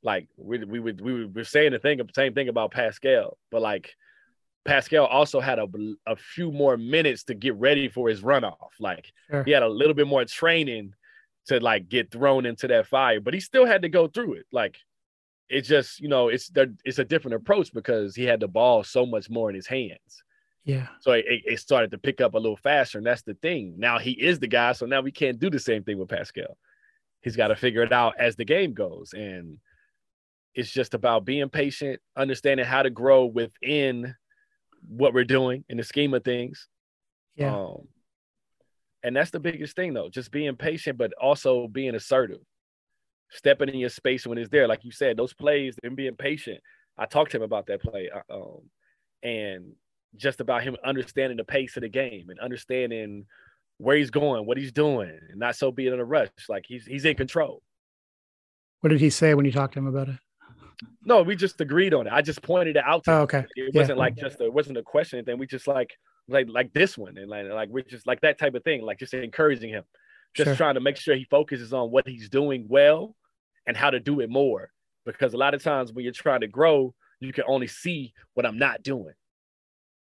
Like we we would we were saying the thing same thing about Pascal, but like Pascal also had a, a few more minutes to get ready for his runoff. Like sure. he had a little bit more training to like get thrown into that fire, but he still had to go through it. Like it's just you know it's it's a different approach because he had the ball so much more in his hands. Yeah. So it, it started to pick up a little faster, and that's the thing. Now he is the guy, so now we can't do the same thing with Pascal. He's got to figure it out as the game goes, and it's just about being patient, understanding how to grow within what we're doing in the scheme of things. Yeah. Um, and that's the biggest thing, though, just being patient, but also being assertive, stepping in your space when it's there. Like you said, those plays and being patient. I talked to him about that play, uh, um, and just about him understanding the pace of the game and understanding where he's going, what he's doing, and not so being in a rush. Like he's he's in control. What did he say when you talked to him about it? No, we just agreed on it. I just pointed it out. To oh, okay. It wasn't like just a, it wasn't a question. Then we just like like like this one and like like we're just like that type of thing. Like just encouraging him, just sure. trying to make sure he focuses on what he's doing well and how to do it more. Because a lot of times when you're trying to grow, you can only see what I'm not doing.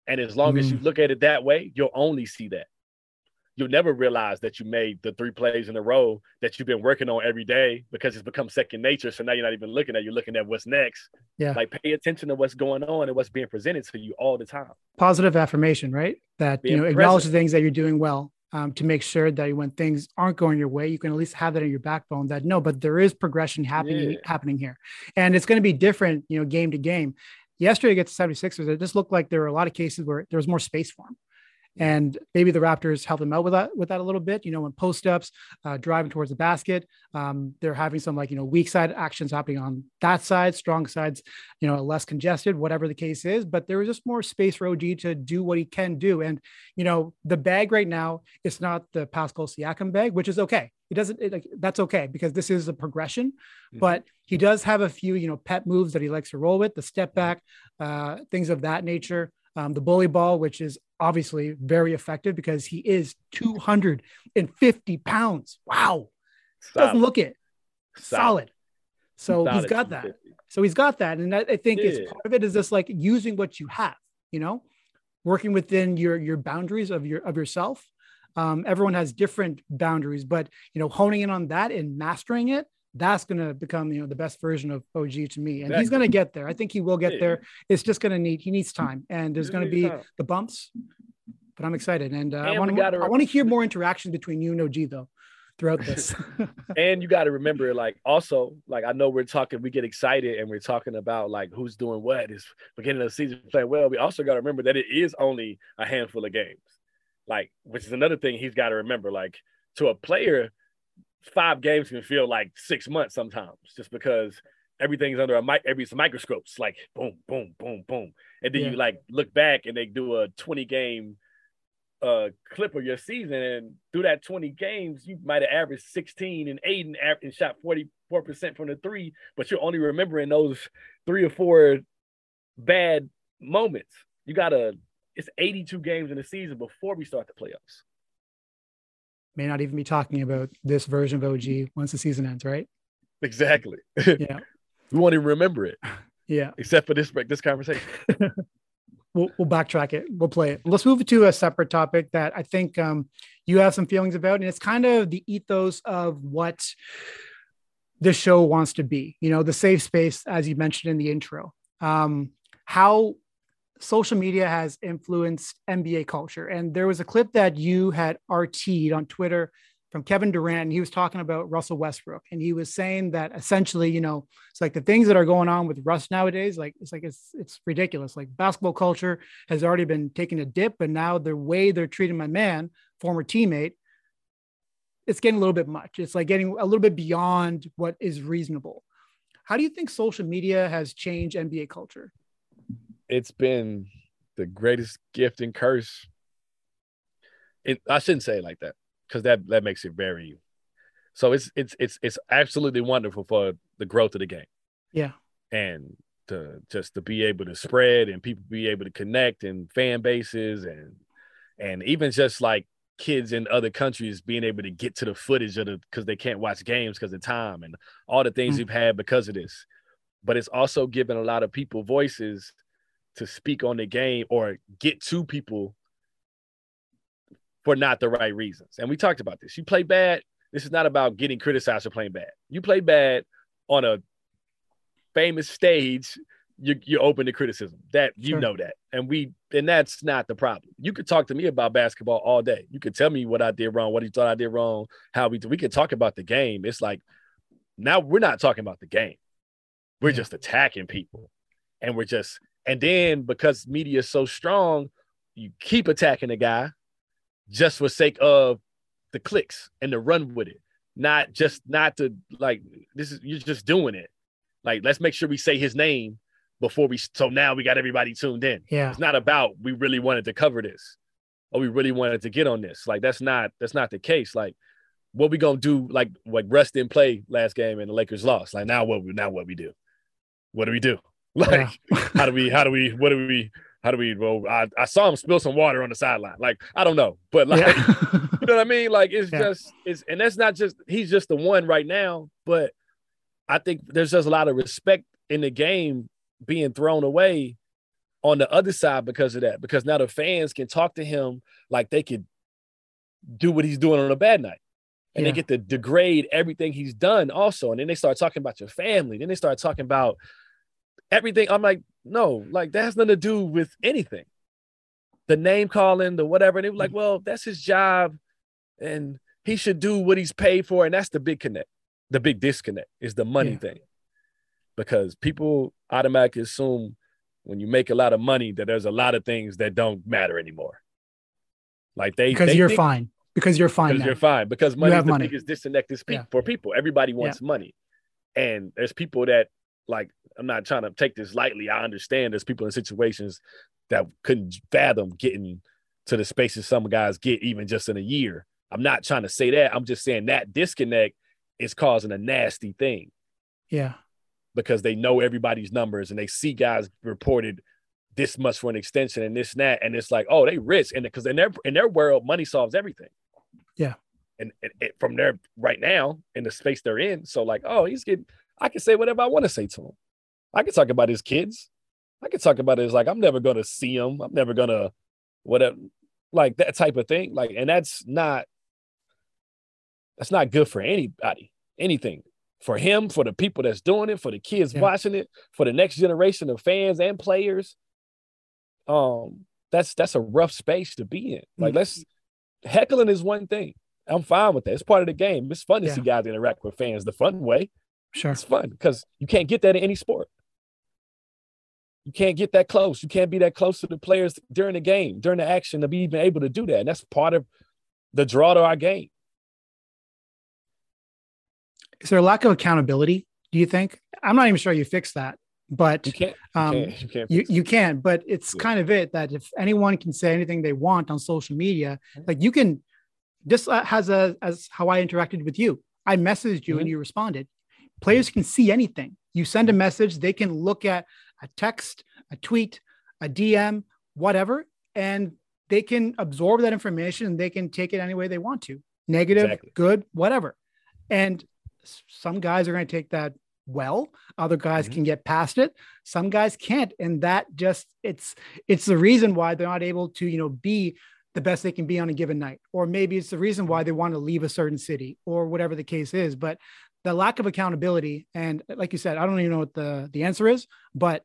And as long mm. as you mm. look at it that way, you'll only see that you'll never realize that you made the three plays in a row that you've been working on every day because it's become second nature. So now you're not even looking at you're looking at what's next. Yeah. Like pay attention to what's going on and what's being presented to you all the time. Positive affirmation, right? That Being you know, acknowledge the things that you're doing well. Um, to make sure that when things aren't going your way, you can at least have that in your backbone that no, but there is progression happening yeah. happening here. And it's going to be different, you know, game to game. Yesterday against the 76ers, it just looked like there were a lot of cases where there was more space for him and maybe the Raptors help them out with that with that a little bit. You know, when post ups, uh, driving towards the basket, um, they're having some like you know weak side actions happening on that side, strong sides, you know, less congested, whatever the case is. But there was just more space for OG to do what he can do, and you know, the bag right now is not the Pascal Siakam bag, which is okay. it doesn't it, like that's okay because this is a progression, but he does have a few you know pet moves that he likes to roll with, the step back, uh, things of that nature. Um, the bully ball, which is obviously very effective because he is 250 pounds. Wow. Stop. Doesn't look it. Stop. Solid. So he's got that. So he's got that. And I, I think yeah. it's part of it is just like using what you have, you know, working within your your boundaries of your of yourself. Um, everyone has different boundaries, but you know, honing in on that and mastering it that's going to become you know the best version of OG to me, and exactly. he's going to get there. I think he will get yeah. there. It's just going to need he needs time, and there's going to be time. the bumps, but I'm excited, and, uh, and I want to I want to hear more interaction between you and OG though throughout this. and you got to remember, like also, like I know we're talking, we get excited and we're talking about like who's doing what is beginning of the season playing well. We also got to remember that it is only a handful of games, like which is another thing he's got to remember. Like to a player five games can feel like six months sometimes, just because everything's under a mic, every's microscopes, like boom, boom, boom, boom, and then yeah. you like look back and they do a twenty game uh clip of your season, and through that twenty games, you might have averaged sixteen and eight and, and shot forty four percent from the three, but you're only remembering those three or four bad moments. You gotta. It's 82 games in the season before we start the playoffs may not even be talking about this version of OG once the season ends, right? Exactly. Yeah. we won't even remember it. Yeah. Except for this this conversation. we'll, we'll backtrack it. We'll play it. Let's move to a separate topic that I think um, you have some feelings about, and it's kind of the ethos of what the show wants to be. You know, the safe space, as you mentioned in the intro. Um, how social media has influenced NBA culture. And there was a clip that you had RT'd on Twitter from Kevin Durant. And he was talking about Russell Westbrook. And he was saying that essentially, you know, it's like the things that are going on with Russ nowadays, like it's like it's it's ridiculous. Like basketball culture has already been taking a dip, and now the way they're treating my man, former teammate, it's getting a little bit much. It's like getting a little bit beyond what is reasonable. How do you think social media has changed NBA culture? It's been the greatest gift and curse. It, I shouldn't say it like that because that that makes it very. So it's it's it's it's absolutely wonderful for the growth of the game. Yeah, and to just to be able to spread and people be able to connect and fan bases and and even just like kids in other countries being able to get to the footage of the because they can't watch games because of time and all the things mm-hmm. we've had because of this. But it's also given a lot of people voices to speak on the game or get to people for not the right reasons. And we talked about this. You play bad. This is not about getting criticized for playing bad. You play bad on a famous stage. You, you're open to criticism. That you sure. know that, and we and that's not the problem. You could talk to me about basketball all day. You could tell me what I did wrong, what you thought I did wrong, how we we could talk about the game. It's like now we're not talking about the game. We're yeah. just attacking people, and we're just and then because media is so strong, you keep attacking the guy just for sake of the clicks and the run with it. Not just not to like this is you're just doing it. Like let's make sure we say his name before we so now we got everybody tuned in. Yeah. It's not about we really wanted to cover this or we really wanted to get on this. Like that's not that's not the case. Like what we gonna do? Like like Russ didn't play last game and the Lakers lost. Like now what we now what we do? What do we do? Like yeah. how do we how do we what do we how do we well I, I saw him spill some water on the sideline like i don't know but like yeah. you know what i mean like it's yeah. just it's and that's not just he's just the one right now but i think there's just a lot of respect in the game being thrown away on the other side because of that because now the fans can talk to him like they could do what he's doing on a bad night and yeah. they get to degrade everything he's done also and then they start talking about your family then they start talking about everything i'm like no, like that has nothing to do with anything. The name calling, the whatever. And they were like, well, that's his job. And he should do what he's paid for. And that's the big connect. The big disconnect is the money yeah. thing. Because people automatically assume when you make a lot of money that there's a lot of things that don't matter anymore. Like they because they you're think, fine. Because you're fine. Because now. you're fine. Because money is the money. biggest disconnect is yeah. for people. Everybody wants yeah. money. And there's people that like I'm not trying to take this lightly. I understand there's people in situations that couldn't fathom getting to the spaces some guys get even just in a year. I'm not trying to say that. I'm just saying that disconnect is causing a nasty thing. Yeah. Because they know everybody's numbers and they see guys reported this much for an extension and this and that. And it's like, oh, they rich. And because in their in their world, money solves everything. Yeah. And, and, and from there right now in the space they're in. So like, oh, he's getting I can say whatever I want to say to him. I could talk about his kids. I could talk about his like I'm never gonna see him. I'm never gonna whatever like that type of thing. Like, and that's not that's not good for anybody, anything. For him, for the people that's doing it, for the kids yeah. watching it, for the next generation of fans and players. Um, that's that's a rough space to be in. Like, mm-hmm. let's heckling is one thing. I'm fine with that. It's part of the game. It's fun to yeah. see guys interact with fans the fun way. Sure. It's fun because you can't get that in any sport. You can't get that close. You can't be that close to the players during the game, during the action to be even able to do that. And that's part of the draw to our game. Is there a lack of accountability, do you think? I'm not even sure you fix that, but you can't. You um, can't, you, can't you, you can, but it's yeah. kind of it that if anyone can say anything they want on social media, like you can, this has a, as how I interacted with you. I messaged you mm-hmm. and you responded. Players can see anything. You send a message, they can look at a text, a tweet, a DM, whatever, and they can absorb that information and they can take it any way they want to negative, exactly. good, whatever. And some guys are going to take that well other guys mm-hmm. can get past it some guys can't and that just it's it's the reason why they're not able to you know be the best they can be on a given night or maybe it's the reason why they want to leave a certain city or whatever the case is but the lack of accountability and like you said i don't even know what the the answer is but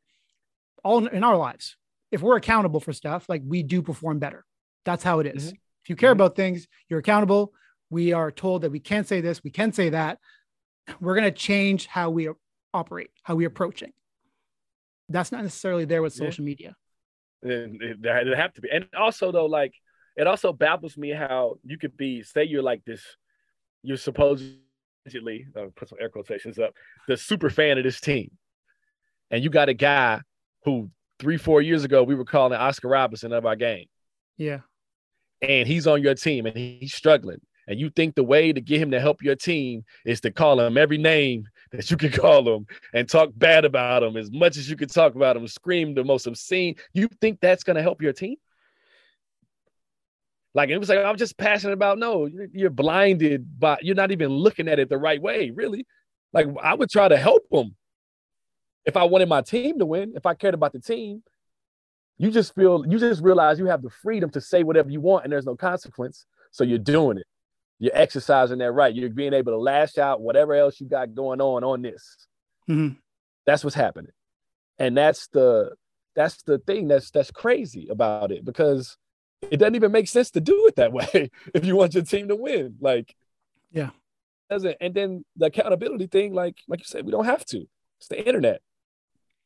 all in our lives if we're accountable for stuff like we do perform better that's how it is. Mm-hmm. if you care mm-hmm. about things you're accountable we are told that we can't say this, we can say that. We're going to change how we operate, how we approaching. That's not necessarily there with Yeah. social media. And it, it have to be. And also though, like it also baffles me how you could be, say you're like this, you're supposedly uh, put some air quotations up, the super fan of this team. And you got a guy who three, four years ago we were calling Oscar Robertson of our game. Yeah. and he's on your team and he's struggling. And you think the way to get him to help your team is to call him every name that you can call him and talk bad about him as much as you can talk about him, scream the most obscene. You think that's going to help your team? Like it was like I'm just passionate about. No, you're, blinded by. You're not even looking at it the right way, really. Like I would try to help them if I wanted my team to win. If I cared about the team, you just feel you just realize you have the freedom to say whatever you want and there's no consequence so you're doing it you're exercising that right you're being able to lash out whatever else you got going on on this Mhm. that's what's happening and that's the that's the thing that's that's crazy about it because it doesn't even make sense to do it that way if you want your team to win. Like Yeah. doesn't and then the accountability thing like like you said we don't have to. It's the internet.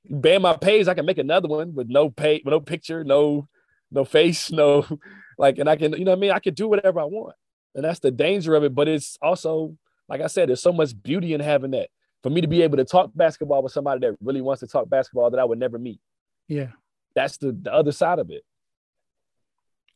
Ban my page i can make another one with no pay with no picture no no face no like and i can you know what i mean? I can do whatever i want and that's the danger of it but it's also like i said there's so much beauty in having that. For me to be able to talk basketball with somebody that really wants to talk basketball that i would never meet. Yeah. that's the, the other side of it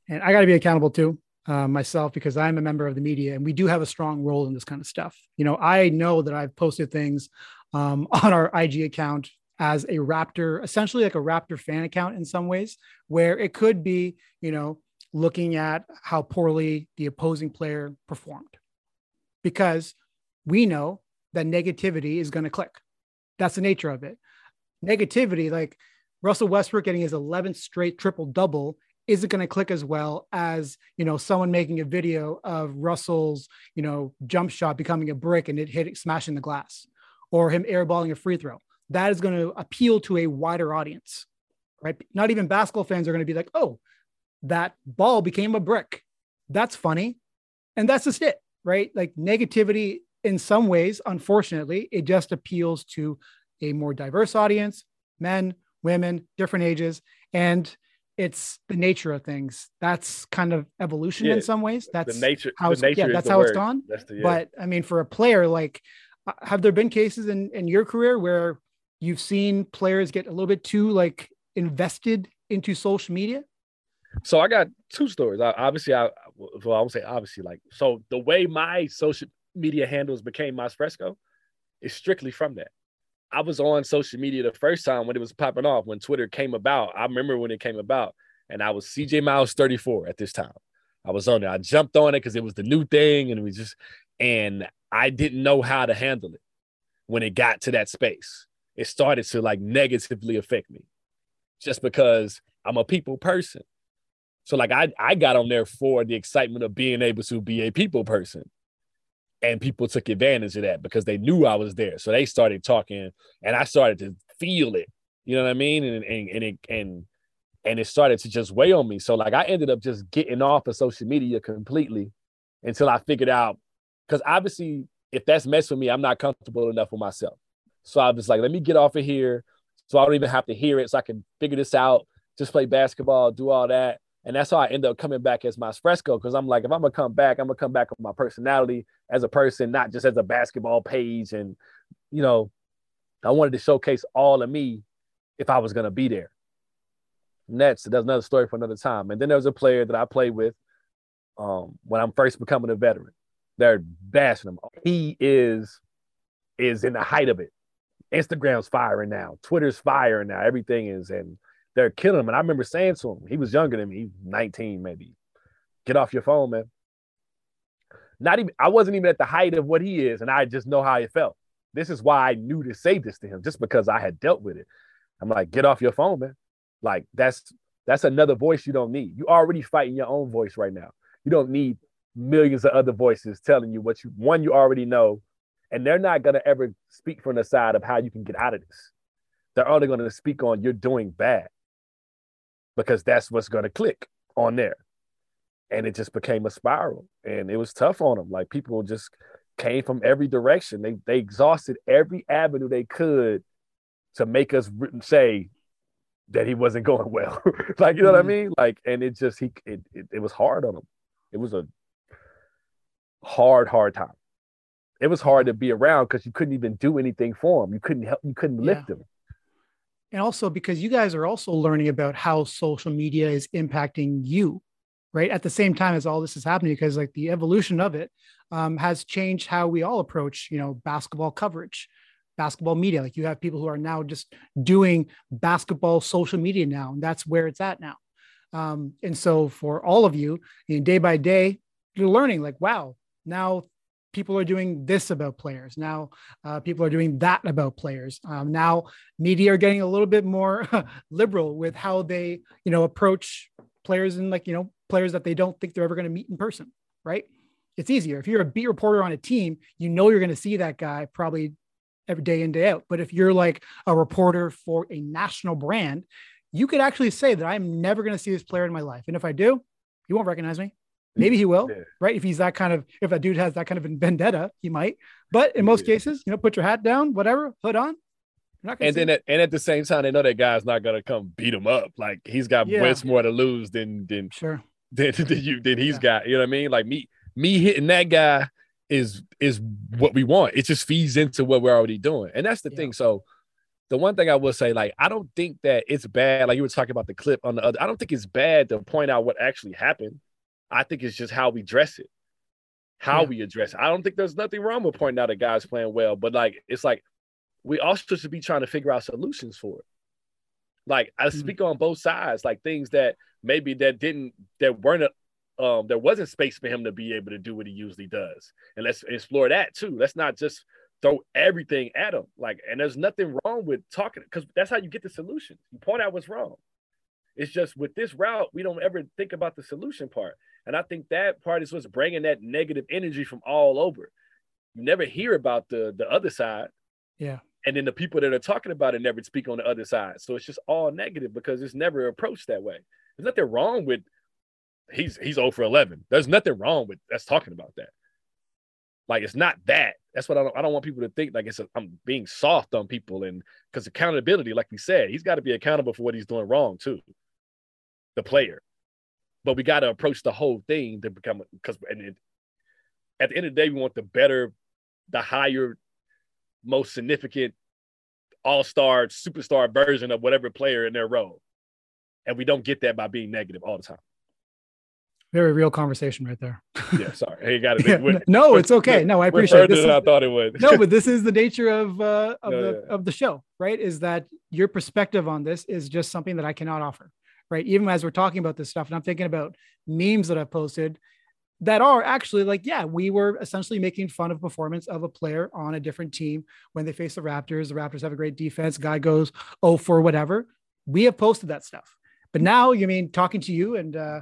and I got to be accountable too uh, myself because I'm a member of the media and we do have a strong role in this kind of stuff. You know, I know that I've posted things um, on our IG account as a Raptor, essentially like a Raptor fan account in some ways, where it could be, you know, looking at how poorly the opposing player performed because we know that negativity is going to click. That's the nature of it. Negativity, like Russell Westbrook getting his 11th straight triple double isn't going to click as well as you know someone making a video of Russell's you know jump shot becoming a brick and it hit smashing the glass, or him airballing a free throw. That is going to appeal to a wider audience, right? Not even basketball fans are going to be like, oh, that ball became a brick. That's funny, and that's just it, right? Like negativity in some ways, unfortunately, it just appeals to a more diverse audience, men, women, different ages, and it's the nature of things. That's kind of evolution Yeah, in some ways. That's the nature how the it's, nature yeah, that's how it's word. gone. that's the yeah. But I mean, for a player, like, uh, have there been cases in, in your career where you've seen players get a little bit too like invested into social media? So I got two stories. I, obviously, I well, I would say obviously like so the way my social media handles became my fresco is strictly from that. I was on social media the first time when it was popping off when Twitter came about. I remember when it came about, and I was CJ Miles 34 at this time. I was on it. I jumped on it because it was the new thing, and we just, and I didn't know how to handle it when it got to that space. It started to like negatively affect me, just because I'm a people person. So like I I got on there for the excitement of being able to be a people person. And people took advantage of that because they knew I was there. So they started talking and I started to feel it. You know what I mean? And and and it and and it started to just weigh on me. So like I ended up just getting off of social media completely until I figured out because obviously if that's messed with me, I'm not comfortable enough with myself. So I was like, let me get off of here so I don't even have to hear it so I can figure this out, just play basketball, do all that. And that's how I end up coming back as my fresco because I'm like, if I'm gonna come back, I'm gonna come back with my personality as a person, not just as a basketball page. And you know, I wanted to showcase all of me if I was gonna be there. And that's another story for another time. And then there was a player that I played with um, when I'm first becoming a veteran. They're bashing him. He is is in the height of it. Instagram's firing now. Twitter's firing now. Everything is, and they're killing him. And I remember saying to him, he was younger than me, he's 19 maybe. Get off your phone, man. Not even I wasn't even at the height of what he is, and I just know how it felt. This is why I knew to say this to him, just because I had dealt with it. I'm like, get off your phone, man. Like that's that's another voice you don't need. You already fighting your own voice right now. You don't need millions of other voices telling you what you one you already know, and they're not gonna ever speak from the side of how you can get out of this. They're only gonna speak on you're doing bad because that's what's gonna click on there. And it just became a spiral and it was tough on them like people just came from every direction. They they exhausted every avenue they could to make us say that he wasn't going well. Like you know mm-hmm. what i mm-hmm. mean? Like and it just he it, it, it was hard on him it was a hard hard time. It was hard to be around because you couldn't even do anything for him you couldn't help you couldn't yeah. lift him and also because you guys are also learning about how social media is impacting you right? At the same time as all this is happening because like the evolution of it um, has changed how we all approach you know basketball coverage basketball media. Like you have people who are now just doing basketball social media now and that's where it's at now. Um, and so for all of you, you know, day by day you're learning like wow now people are doing this about players. Now uh, people are doing that about players. Um, now media are getting a little bit more liberal with how they you know approach players and like you know players that they don't think they're ever going to meet in person, right? It's easier. If you're a beat reporter on a team, you know you're going to see that guy probably every day in, day out. But if you're like a reporter for a national brand, you could actually say that I'm never going to see this player in my life. And if I do, he won't recognize me. Maybe he will, yeah. right? If he's that kind of, if that dude has that kind of vendetta, he might. But in most yeah. cases, you know, put your hat down, whatever, hood on. And then, at, and at the same time, they know that guy's not gonna come beat him up. Like he's got yeah. much more to lose than than sure than, than you than he's yeah. got. You know what I mean? Like me me hitting that guy is is what we want. It just feeds into what we're already doing, and that's the yeah. thing. So the one thing I will say, like, I don't think that it's bad. Like you were talking about the clip on the other. I don't think it's bad to point out what actually happened. I think it's just how we dress it, how yeah. we address it. I don't think there's nothing wrong with pointing out a guy's playing well, but like it's like we also should be trying to figure out solutions for it. Like I mm-hmm. speak on both sides, like things that maybe that didn't that weren't a, um there wasn't space for him to be able to do what he usually does. And let's explore that too. Let's not just throw everything at him. Like, and there's nothing wrong with talking because that's how you get the solution. You point out what's wrong. It's just with this route, we don't ever think about the solution part. And I think that part is what's bringing that negative energy from all over. You never hear about the the other side. Yeah and then the people that are talking about it never speak on the other side. So it's just all negative because it's never approached that way. There's nothing wrong with he's he's 0 for 11. There's nothing wrong with us talking about that. Like it's not that. That's what I don't. I don't want people to think like it's. i am being soft on people and because accountability, like we said, he's got to be accountable for what he's doing wrong too. The player, but we got to approach the whole thing to become because and it, at the end of the day, we want the better, the higher most significant all-star superstar version of whatever player in their role and we don't get that by being negative all the time very real conversation right there yeah sorry hey got it yeah, no it's okay no i appreciate it i thought it would no but this is the nature of uh of no, the yeah. of the show right is that your perspective on this is just something that i cannot offer right even as we're talking about this stuff and i'm thinking about memes that i've posted that are actually like, yeah, we were essentially making fun of performance of a player on a different team when they face the Raptors. The Raptors have a great defense. Guy goes, oh, for whatever. We have posted that stuff. But now, you mean talking to you and uh,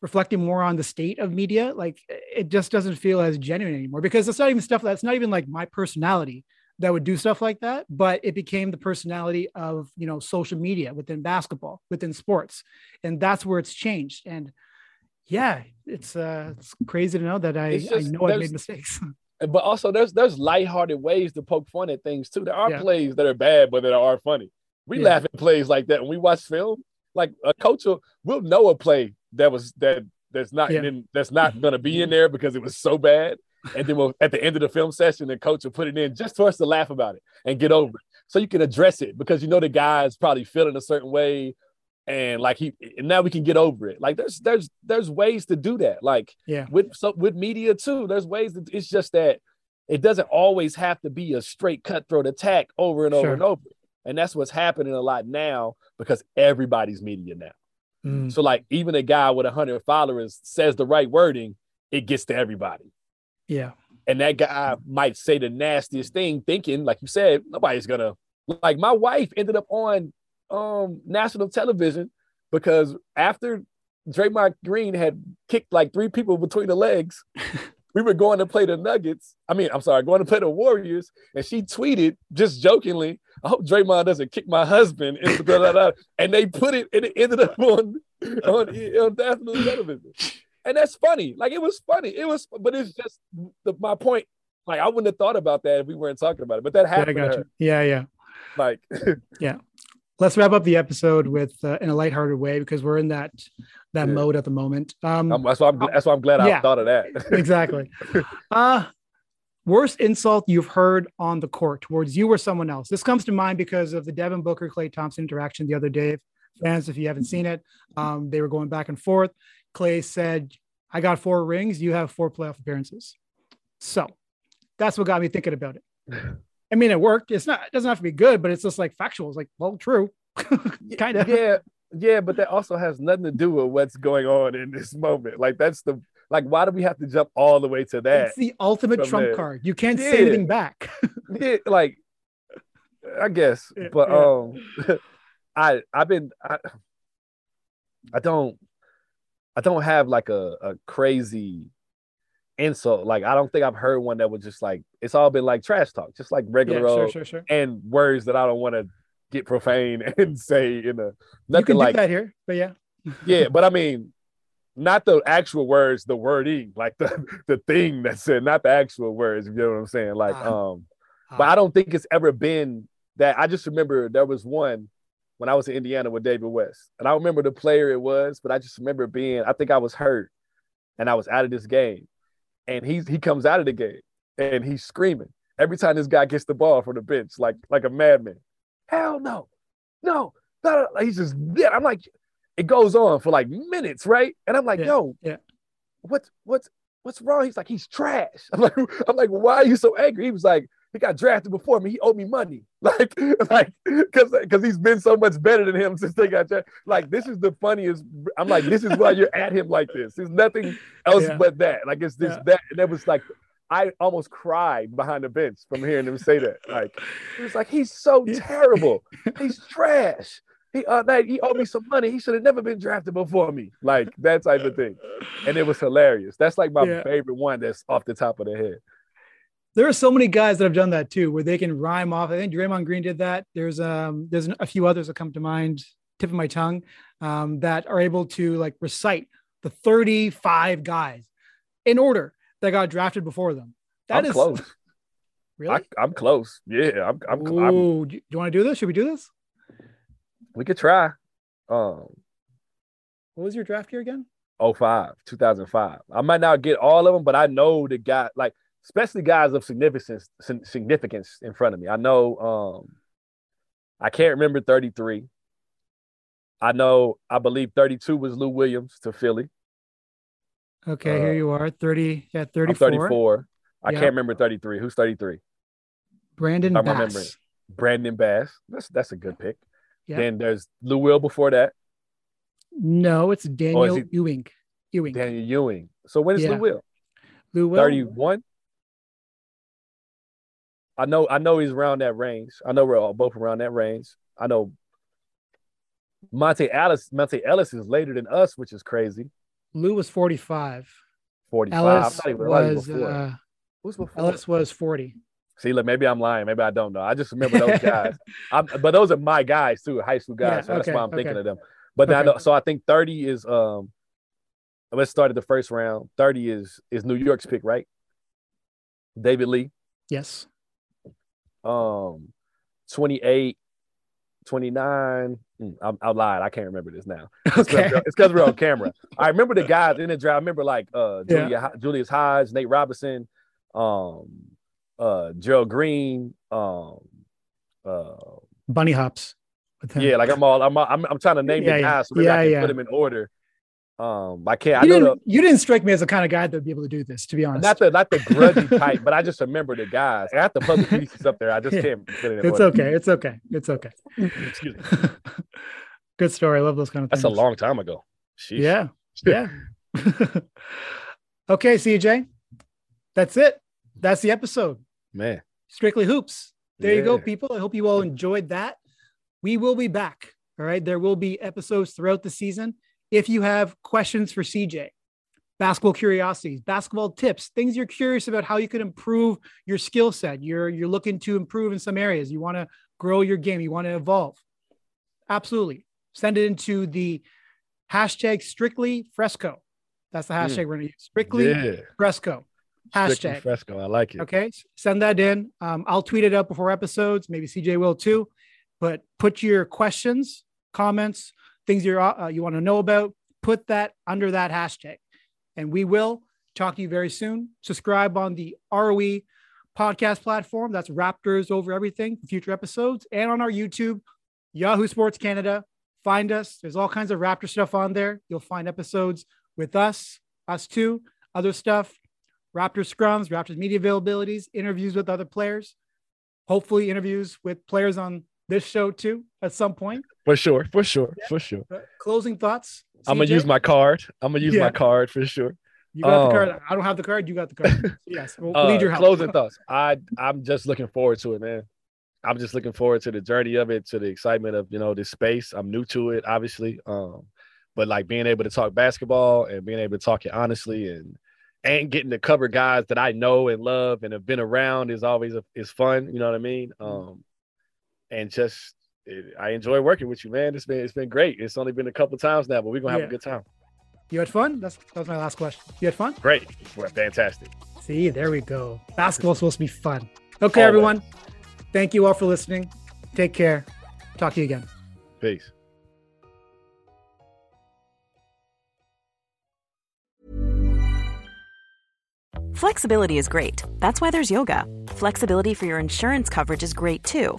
reflecting more on the state of media, like it just doesn't feel as genuine anymore because it's not even stuff that's not even like my personality that would do stuff like that but it became the personality of you know social media within basketball within sports and that's where it's changed and yeah, it's uh, it's crazy to know that I, just, I know I've made mistakes. But also, there's there's lighthearted ways to poke fun at things too. There are yeah. plays that are bad, but that are funny. We yeah. laugh at plays like that when we watch film. Like a coach will will know a play that was that that's not yeah. in, that's not mm-hmm. gonna be in there because it was so bad. And then we'll, at the end of the film session, the coach will put it in just for us to laugh about it and get over it. So you can address it because you know the guy's probably feeling a certain way and like he and now we can get over it like there's there's there's ways to do that like yeah with so with media too there's ways that it's just that it doesn't always have to be a straight cutthroat attack over and over sure. and over and that's what's happening a lot now because everybody's media now. Mm. so like even a guy with 100 followers says the right wording it gets to everybody. Yeah. And that guy might say the nastiest thing thinking like you said nobody's gonna like my wife ended up on um national television because after Draymond Green had kicked like three people between the legs, we were going to play the Nuggets. I mean, I'm sorry, going to play the Warriors, and she tweeted just jokingly, "I hope Draymond doesn't kick my husband." and they put it, and it ended up on on, on national television. And that's funny. Like it was funny. It was, but it's just the, my point. Like I wouldn't have thought about that if we weren't talking about it. But that Yeah, happened. got to you. Yeah, yeah. Like Let's wrap up the episode with uh, in a lighthearted way because we're in that that Yeah. mode at the moment. Um, I'm, that's why I'm. That's why I'm glad I thought of that. exactly. Uh worst insult you've heard on the court towards you or someone else. This comes to mind because of the Devin Booker Klay Thompson interaction the other day. Fans, if you haven't seen it, um, they were going back and forth. Clay said, "I got four rings. You have four playoff appearances." So that's what got me thinking about it. I mean, it worked. It's not. It doesn't have to be good, but it's just like factual. It's like, well, true, kind of. yeah, yeah, but that also has nothing to do with what's going on in this moment. Like that's the like. Why do we have to jump all the way to that? It's the ultimate trump there. card. You can't say anything back. Yeah, like I guess, Yeah, but yeah. um, I I've been I, I don't I don't have like a a crazy insult. Like I don't think I've heard one that was just like it's all been like trash talk, just like yeah, regular sure, old sure, sure. and words that I don't want to get profane and say in a nothing like that here, but yeah. yeah, but I mean, not the actual words, the wording, like the the thing that's said, not the actual words. You know what I'm saying? Like, Ah. um, but Ah. I don't think it's ever been that. I just remember there was one when I was in Indiana with David West, and I remember the player it was, but I just remember being. I think I was hurt, and I was out of this game, and he's he comes out of the game, and he's screaming every time this guy gets the ball from the bench, like like a madman. Hell no, no, no, no. He's just yeah. I'm like, it goes on for like minutes, right? And I'm like, Yeah, yo, yeah. what's what's what's wrong? He's like, he's trash. I'm like, I'm like, why are you so angry? He was like, he got drafted before me. He owed me money, like, like, because because he's been so much better than him since they got drafted. Like, this is the funniest. I'm like, this is why you're at him like this. There's nothing else Yeah. but that. Like, it's this Yeah. that, and that was like. I almost cried behind the bench from hearing him say that. Like, it was like he's so terrible. He's trash. He uh, like, he owed me some money. He should have never been drafted before me. Like that type of thing. And it was hilarious. That's like my Yeah. favorite one. That's off the top of the head. There are so many guys that have done that too, where they can rhyme off. I think Draymond Green did that. There's um there's a few others that come to mind, tip of my tongue, um, that are able to like recite the 35 guys in order that got drafted before them. That I'm is close. really. I, I'm close. Yeah, I'm. I'm, I'm do you want to do this? Should we do this? we could try. Um, What was your draft year again? 05, 2005. I might not get all of them, but I know the guy, like especially guys of significance, significance in front of me. I know. Um, I can't remember 33. I know. I believe 32 was Lou Williams to Philly. Okay, Uh, here you are. 30, yeah, I'm 34. 34. I Yeah. can't remember 33. Who's 33? Brandon I'm Bass. remembering. Brandon Bass. That's that's a good pick. Yeah. Then there's Lou Will before that. No, it's Daniel he- Ewing. Ewing. Daniel Ewing. So when is Yeah. Lou Will? Lou Will. 31. I know I know he's around that range. I know we're all both around that range. I know Monta Ellis, Monta Ellis is later than us, which is crazy. Lou was 45. 45. I Ellis thought he was, I thought he was was before. uh, Who's before? Ellis was 40. See, look, maybe I'm lying. Maybe I don't know. I just remember those guys. I'm, but those are my guys too, high school guys. Yeah, so that's okay, why I'm thinking of them. But now, I Okay. know, so I think 30 is um. Let's start at the first round. 30 is is New York's pick, right? David Lee. Yes. Um, 28, 29. Mm, I'm, I lied. I can't remember this now. It's because we're on camera. I remember the guys in the draft. I remember like uh Yeah. Julius Hodge, Nate Robinson, um, uh Gerald Green, um, uh Bunny hops. yeah, like I'm all I'm I'm, I'm trying to name Yeah, the yeah. guys so maybe Yeah, I can put them in order. Um, I can't. You I know didn't, the you didn't strike me as the kind of guy that would be able to do this, to be honest. not the not the grudgy type, but I just remember the guys. I have to got the puzzle pieces up there. I just Yeah. can't put it in it's order. okay. It's okay. It's okay. Excuse me. Good story. I love those kind of things. That's a long time ago. Sheesh. Yeah. Yeah. okay, CJ. That's it. That's the episode. man. Strictly Hoops. There you go, people. I hope you all enjoyed that. We will be back. All right. There will be episodes throughout the season. If you have questions for CJ, basketball curiosities, basketball tips, things you're curious about how you could improve your skill set, you're you're looking to improve in some areas, you want to grow your game, you want to evolve. Absolutely. Send it into the hashtag strictly fresco. That's the hashtag we're going to use. Strictly Yeah. fresco. Strictly Hashtag. fresco. I like it. Okay. Send that in. Um, I'll tweet it out before episodes. Maybe CJ will too. But put your questions, comments, things you're, uh, you want to know about, put that under that hashtag. And we will talk to you very soon. Subscribe on the ROE podcast platform. That's Raptors over everything, future episodes, and on our YouTube, Yahoo Sports Canada. Find us. There's all kinds of Raptor stuff on there. You'll find episodes with us, us too, other stuff, Raptor scrums, Raptors media availabilities, interviews with other players, hopefully interviews with players on this show too at some point. For sure. For sure. For sure. Closing thoughts. I'm gonna use my card. I'm gonna use Yeah. my card for sure. You got um, the card. I don't have the card. You got the card. yes, we'll, Uh, need your help. Closing thoughts. I I'm just looking forward to it, man. I'm just looking forward to the journey of it, to the excitement of you know this space. I'm new to it, obviously. Um, but like being able to talk basketball and being able to talk it honestly and and getting to cover guys that I know and love and have been around is always a, is fun. You know what I mean? Um, and just it, I enjoy working with you, man. It's been it's been great. It's only been a couple times now, but we're gonna have Yeah. a good time. You had fun. That's that was my last question. You had fun. Great, Well, fantastic. See, there we go. Basketball's supposed to be fun. Okay, Always. everyone. Thank you all for listening. Take care. Talk to you again. Peace. Flexibility is great. That's why there's yoga. Flexibility for your insurance coverage is great too.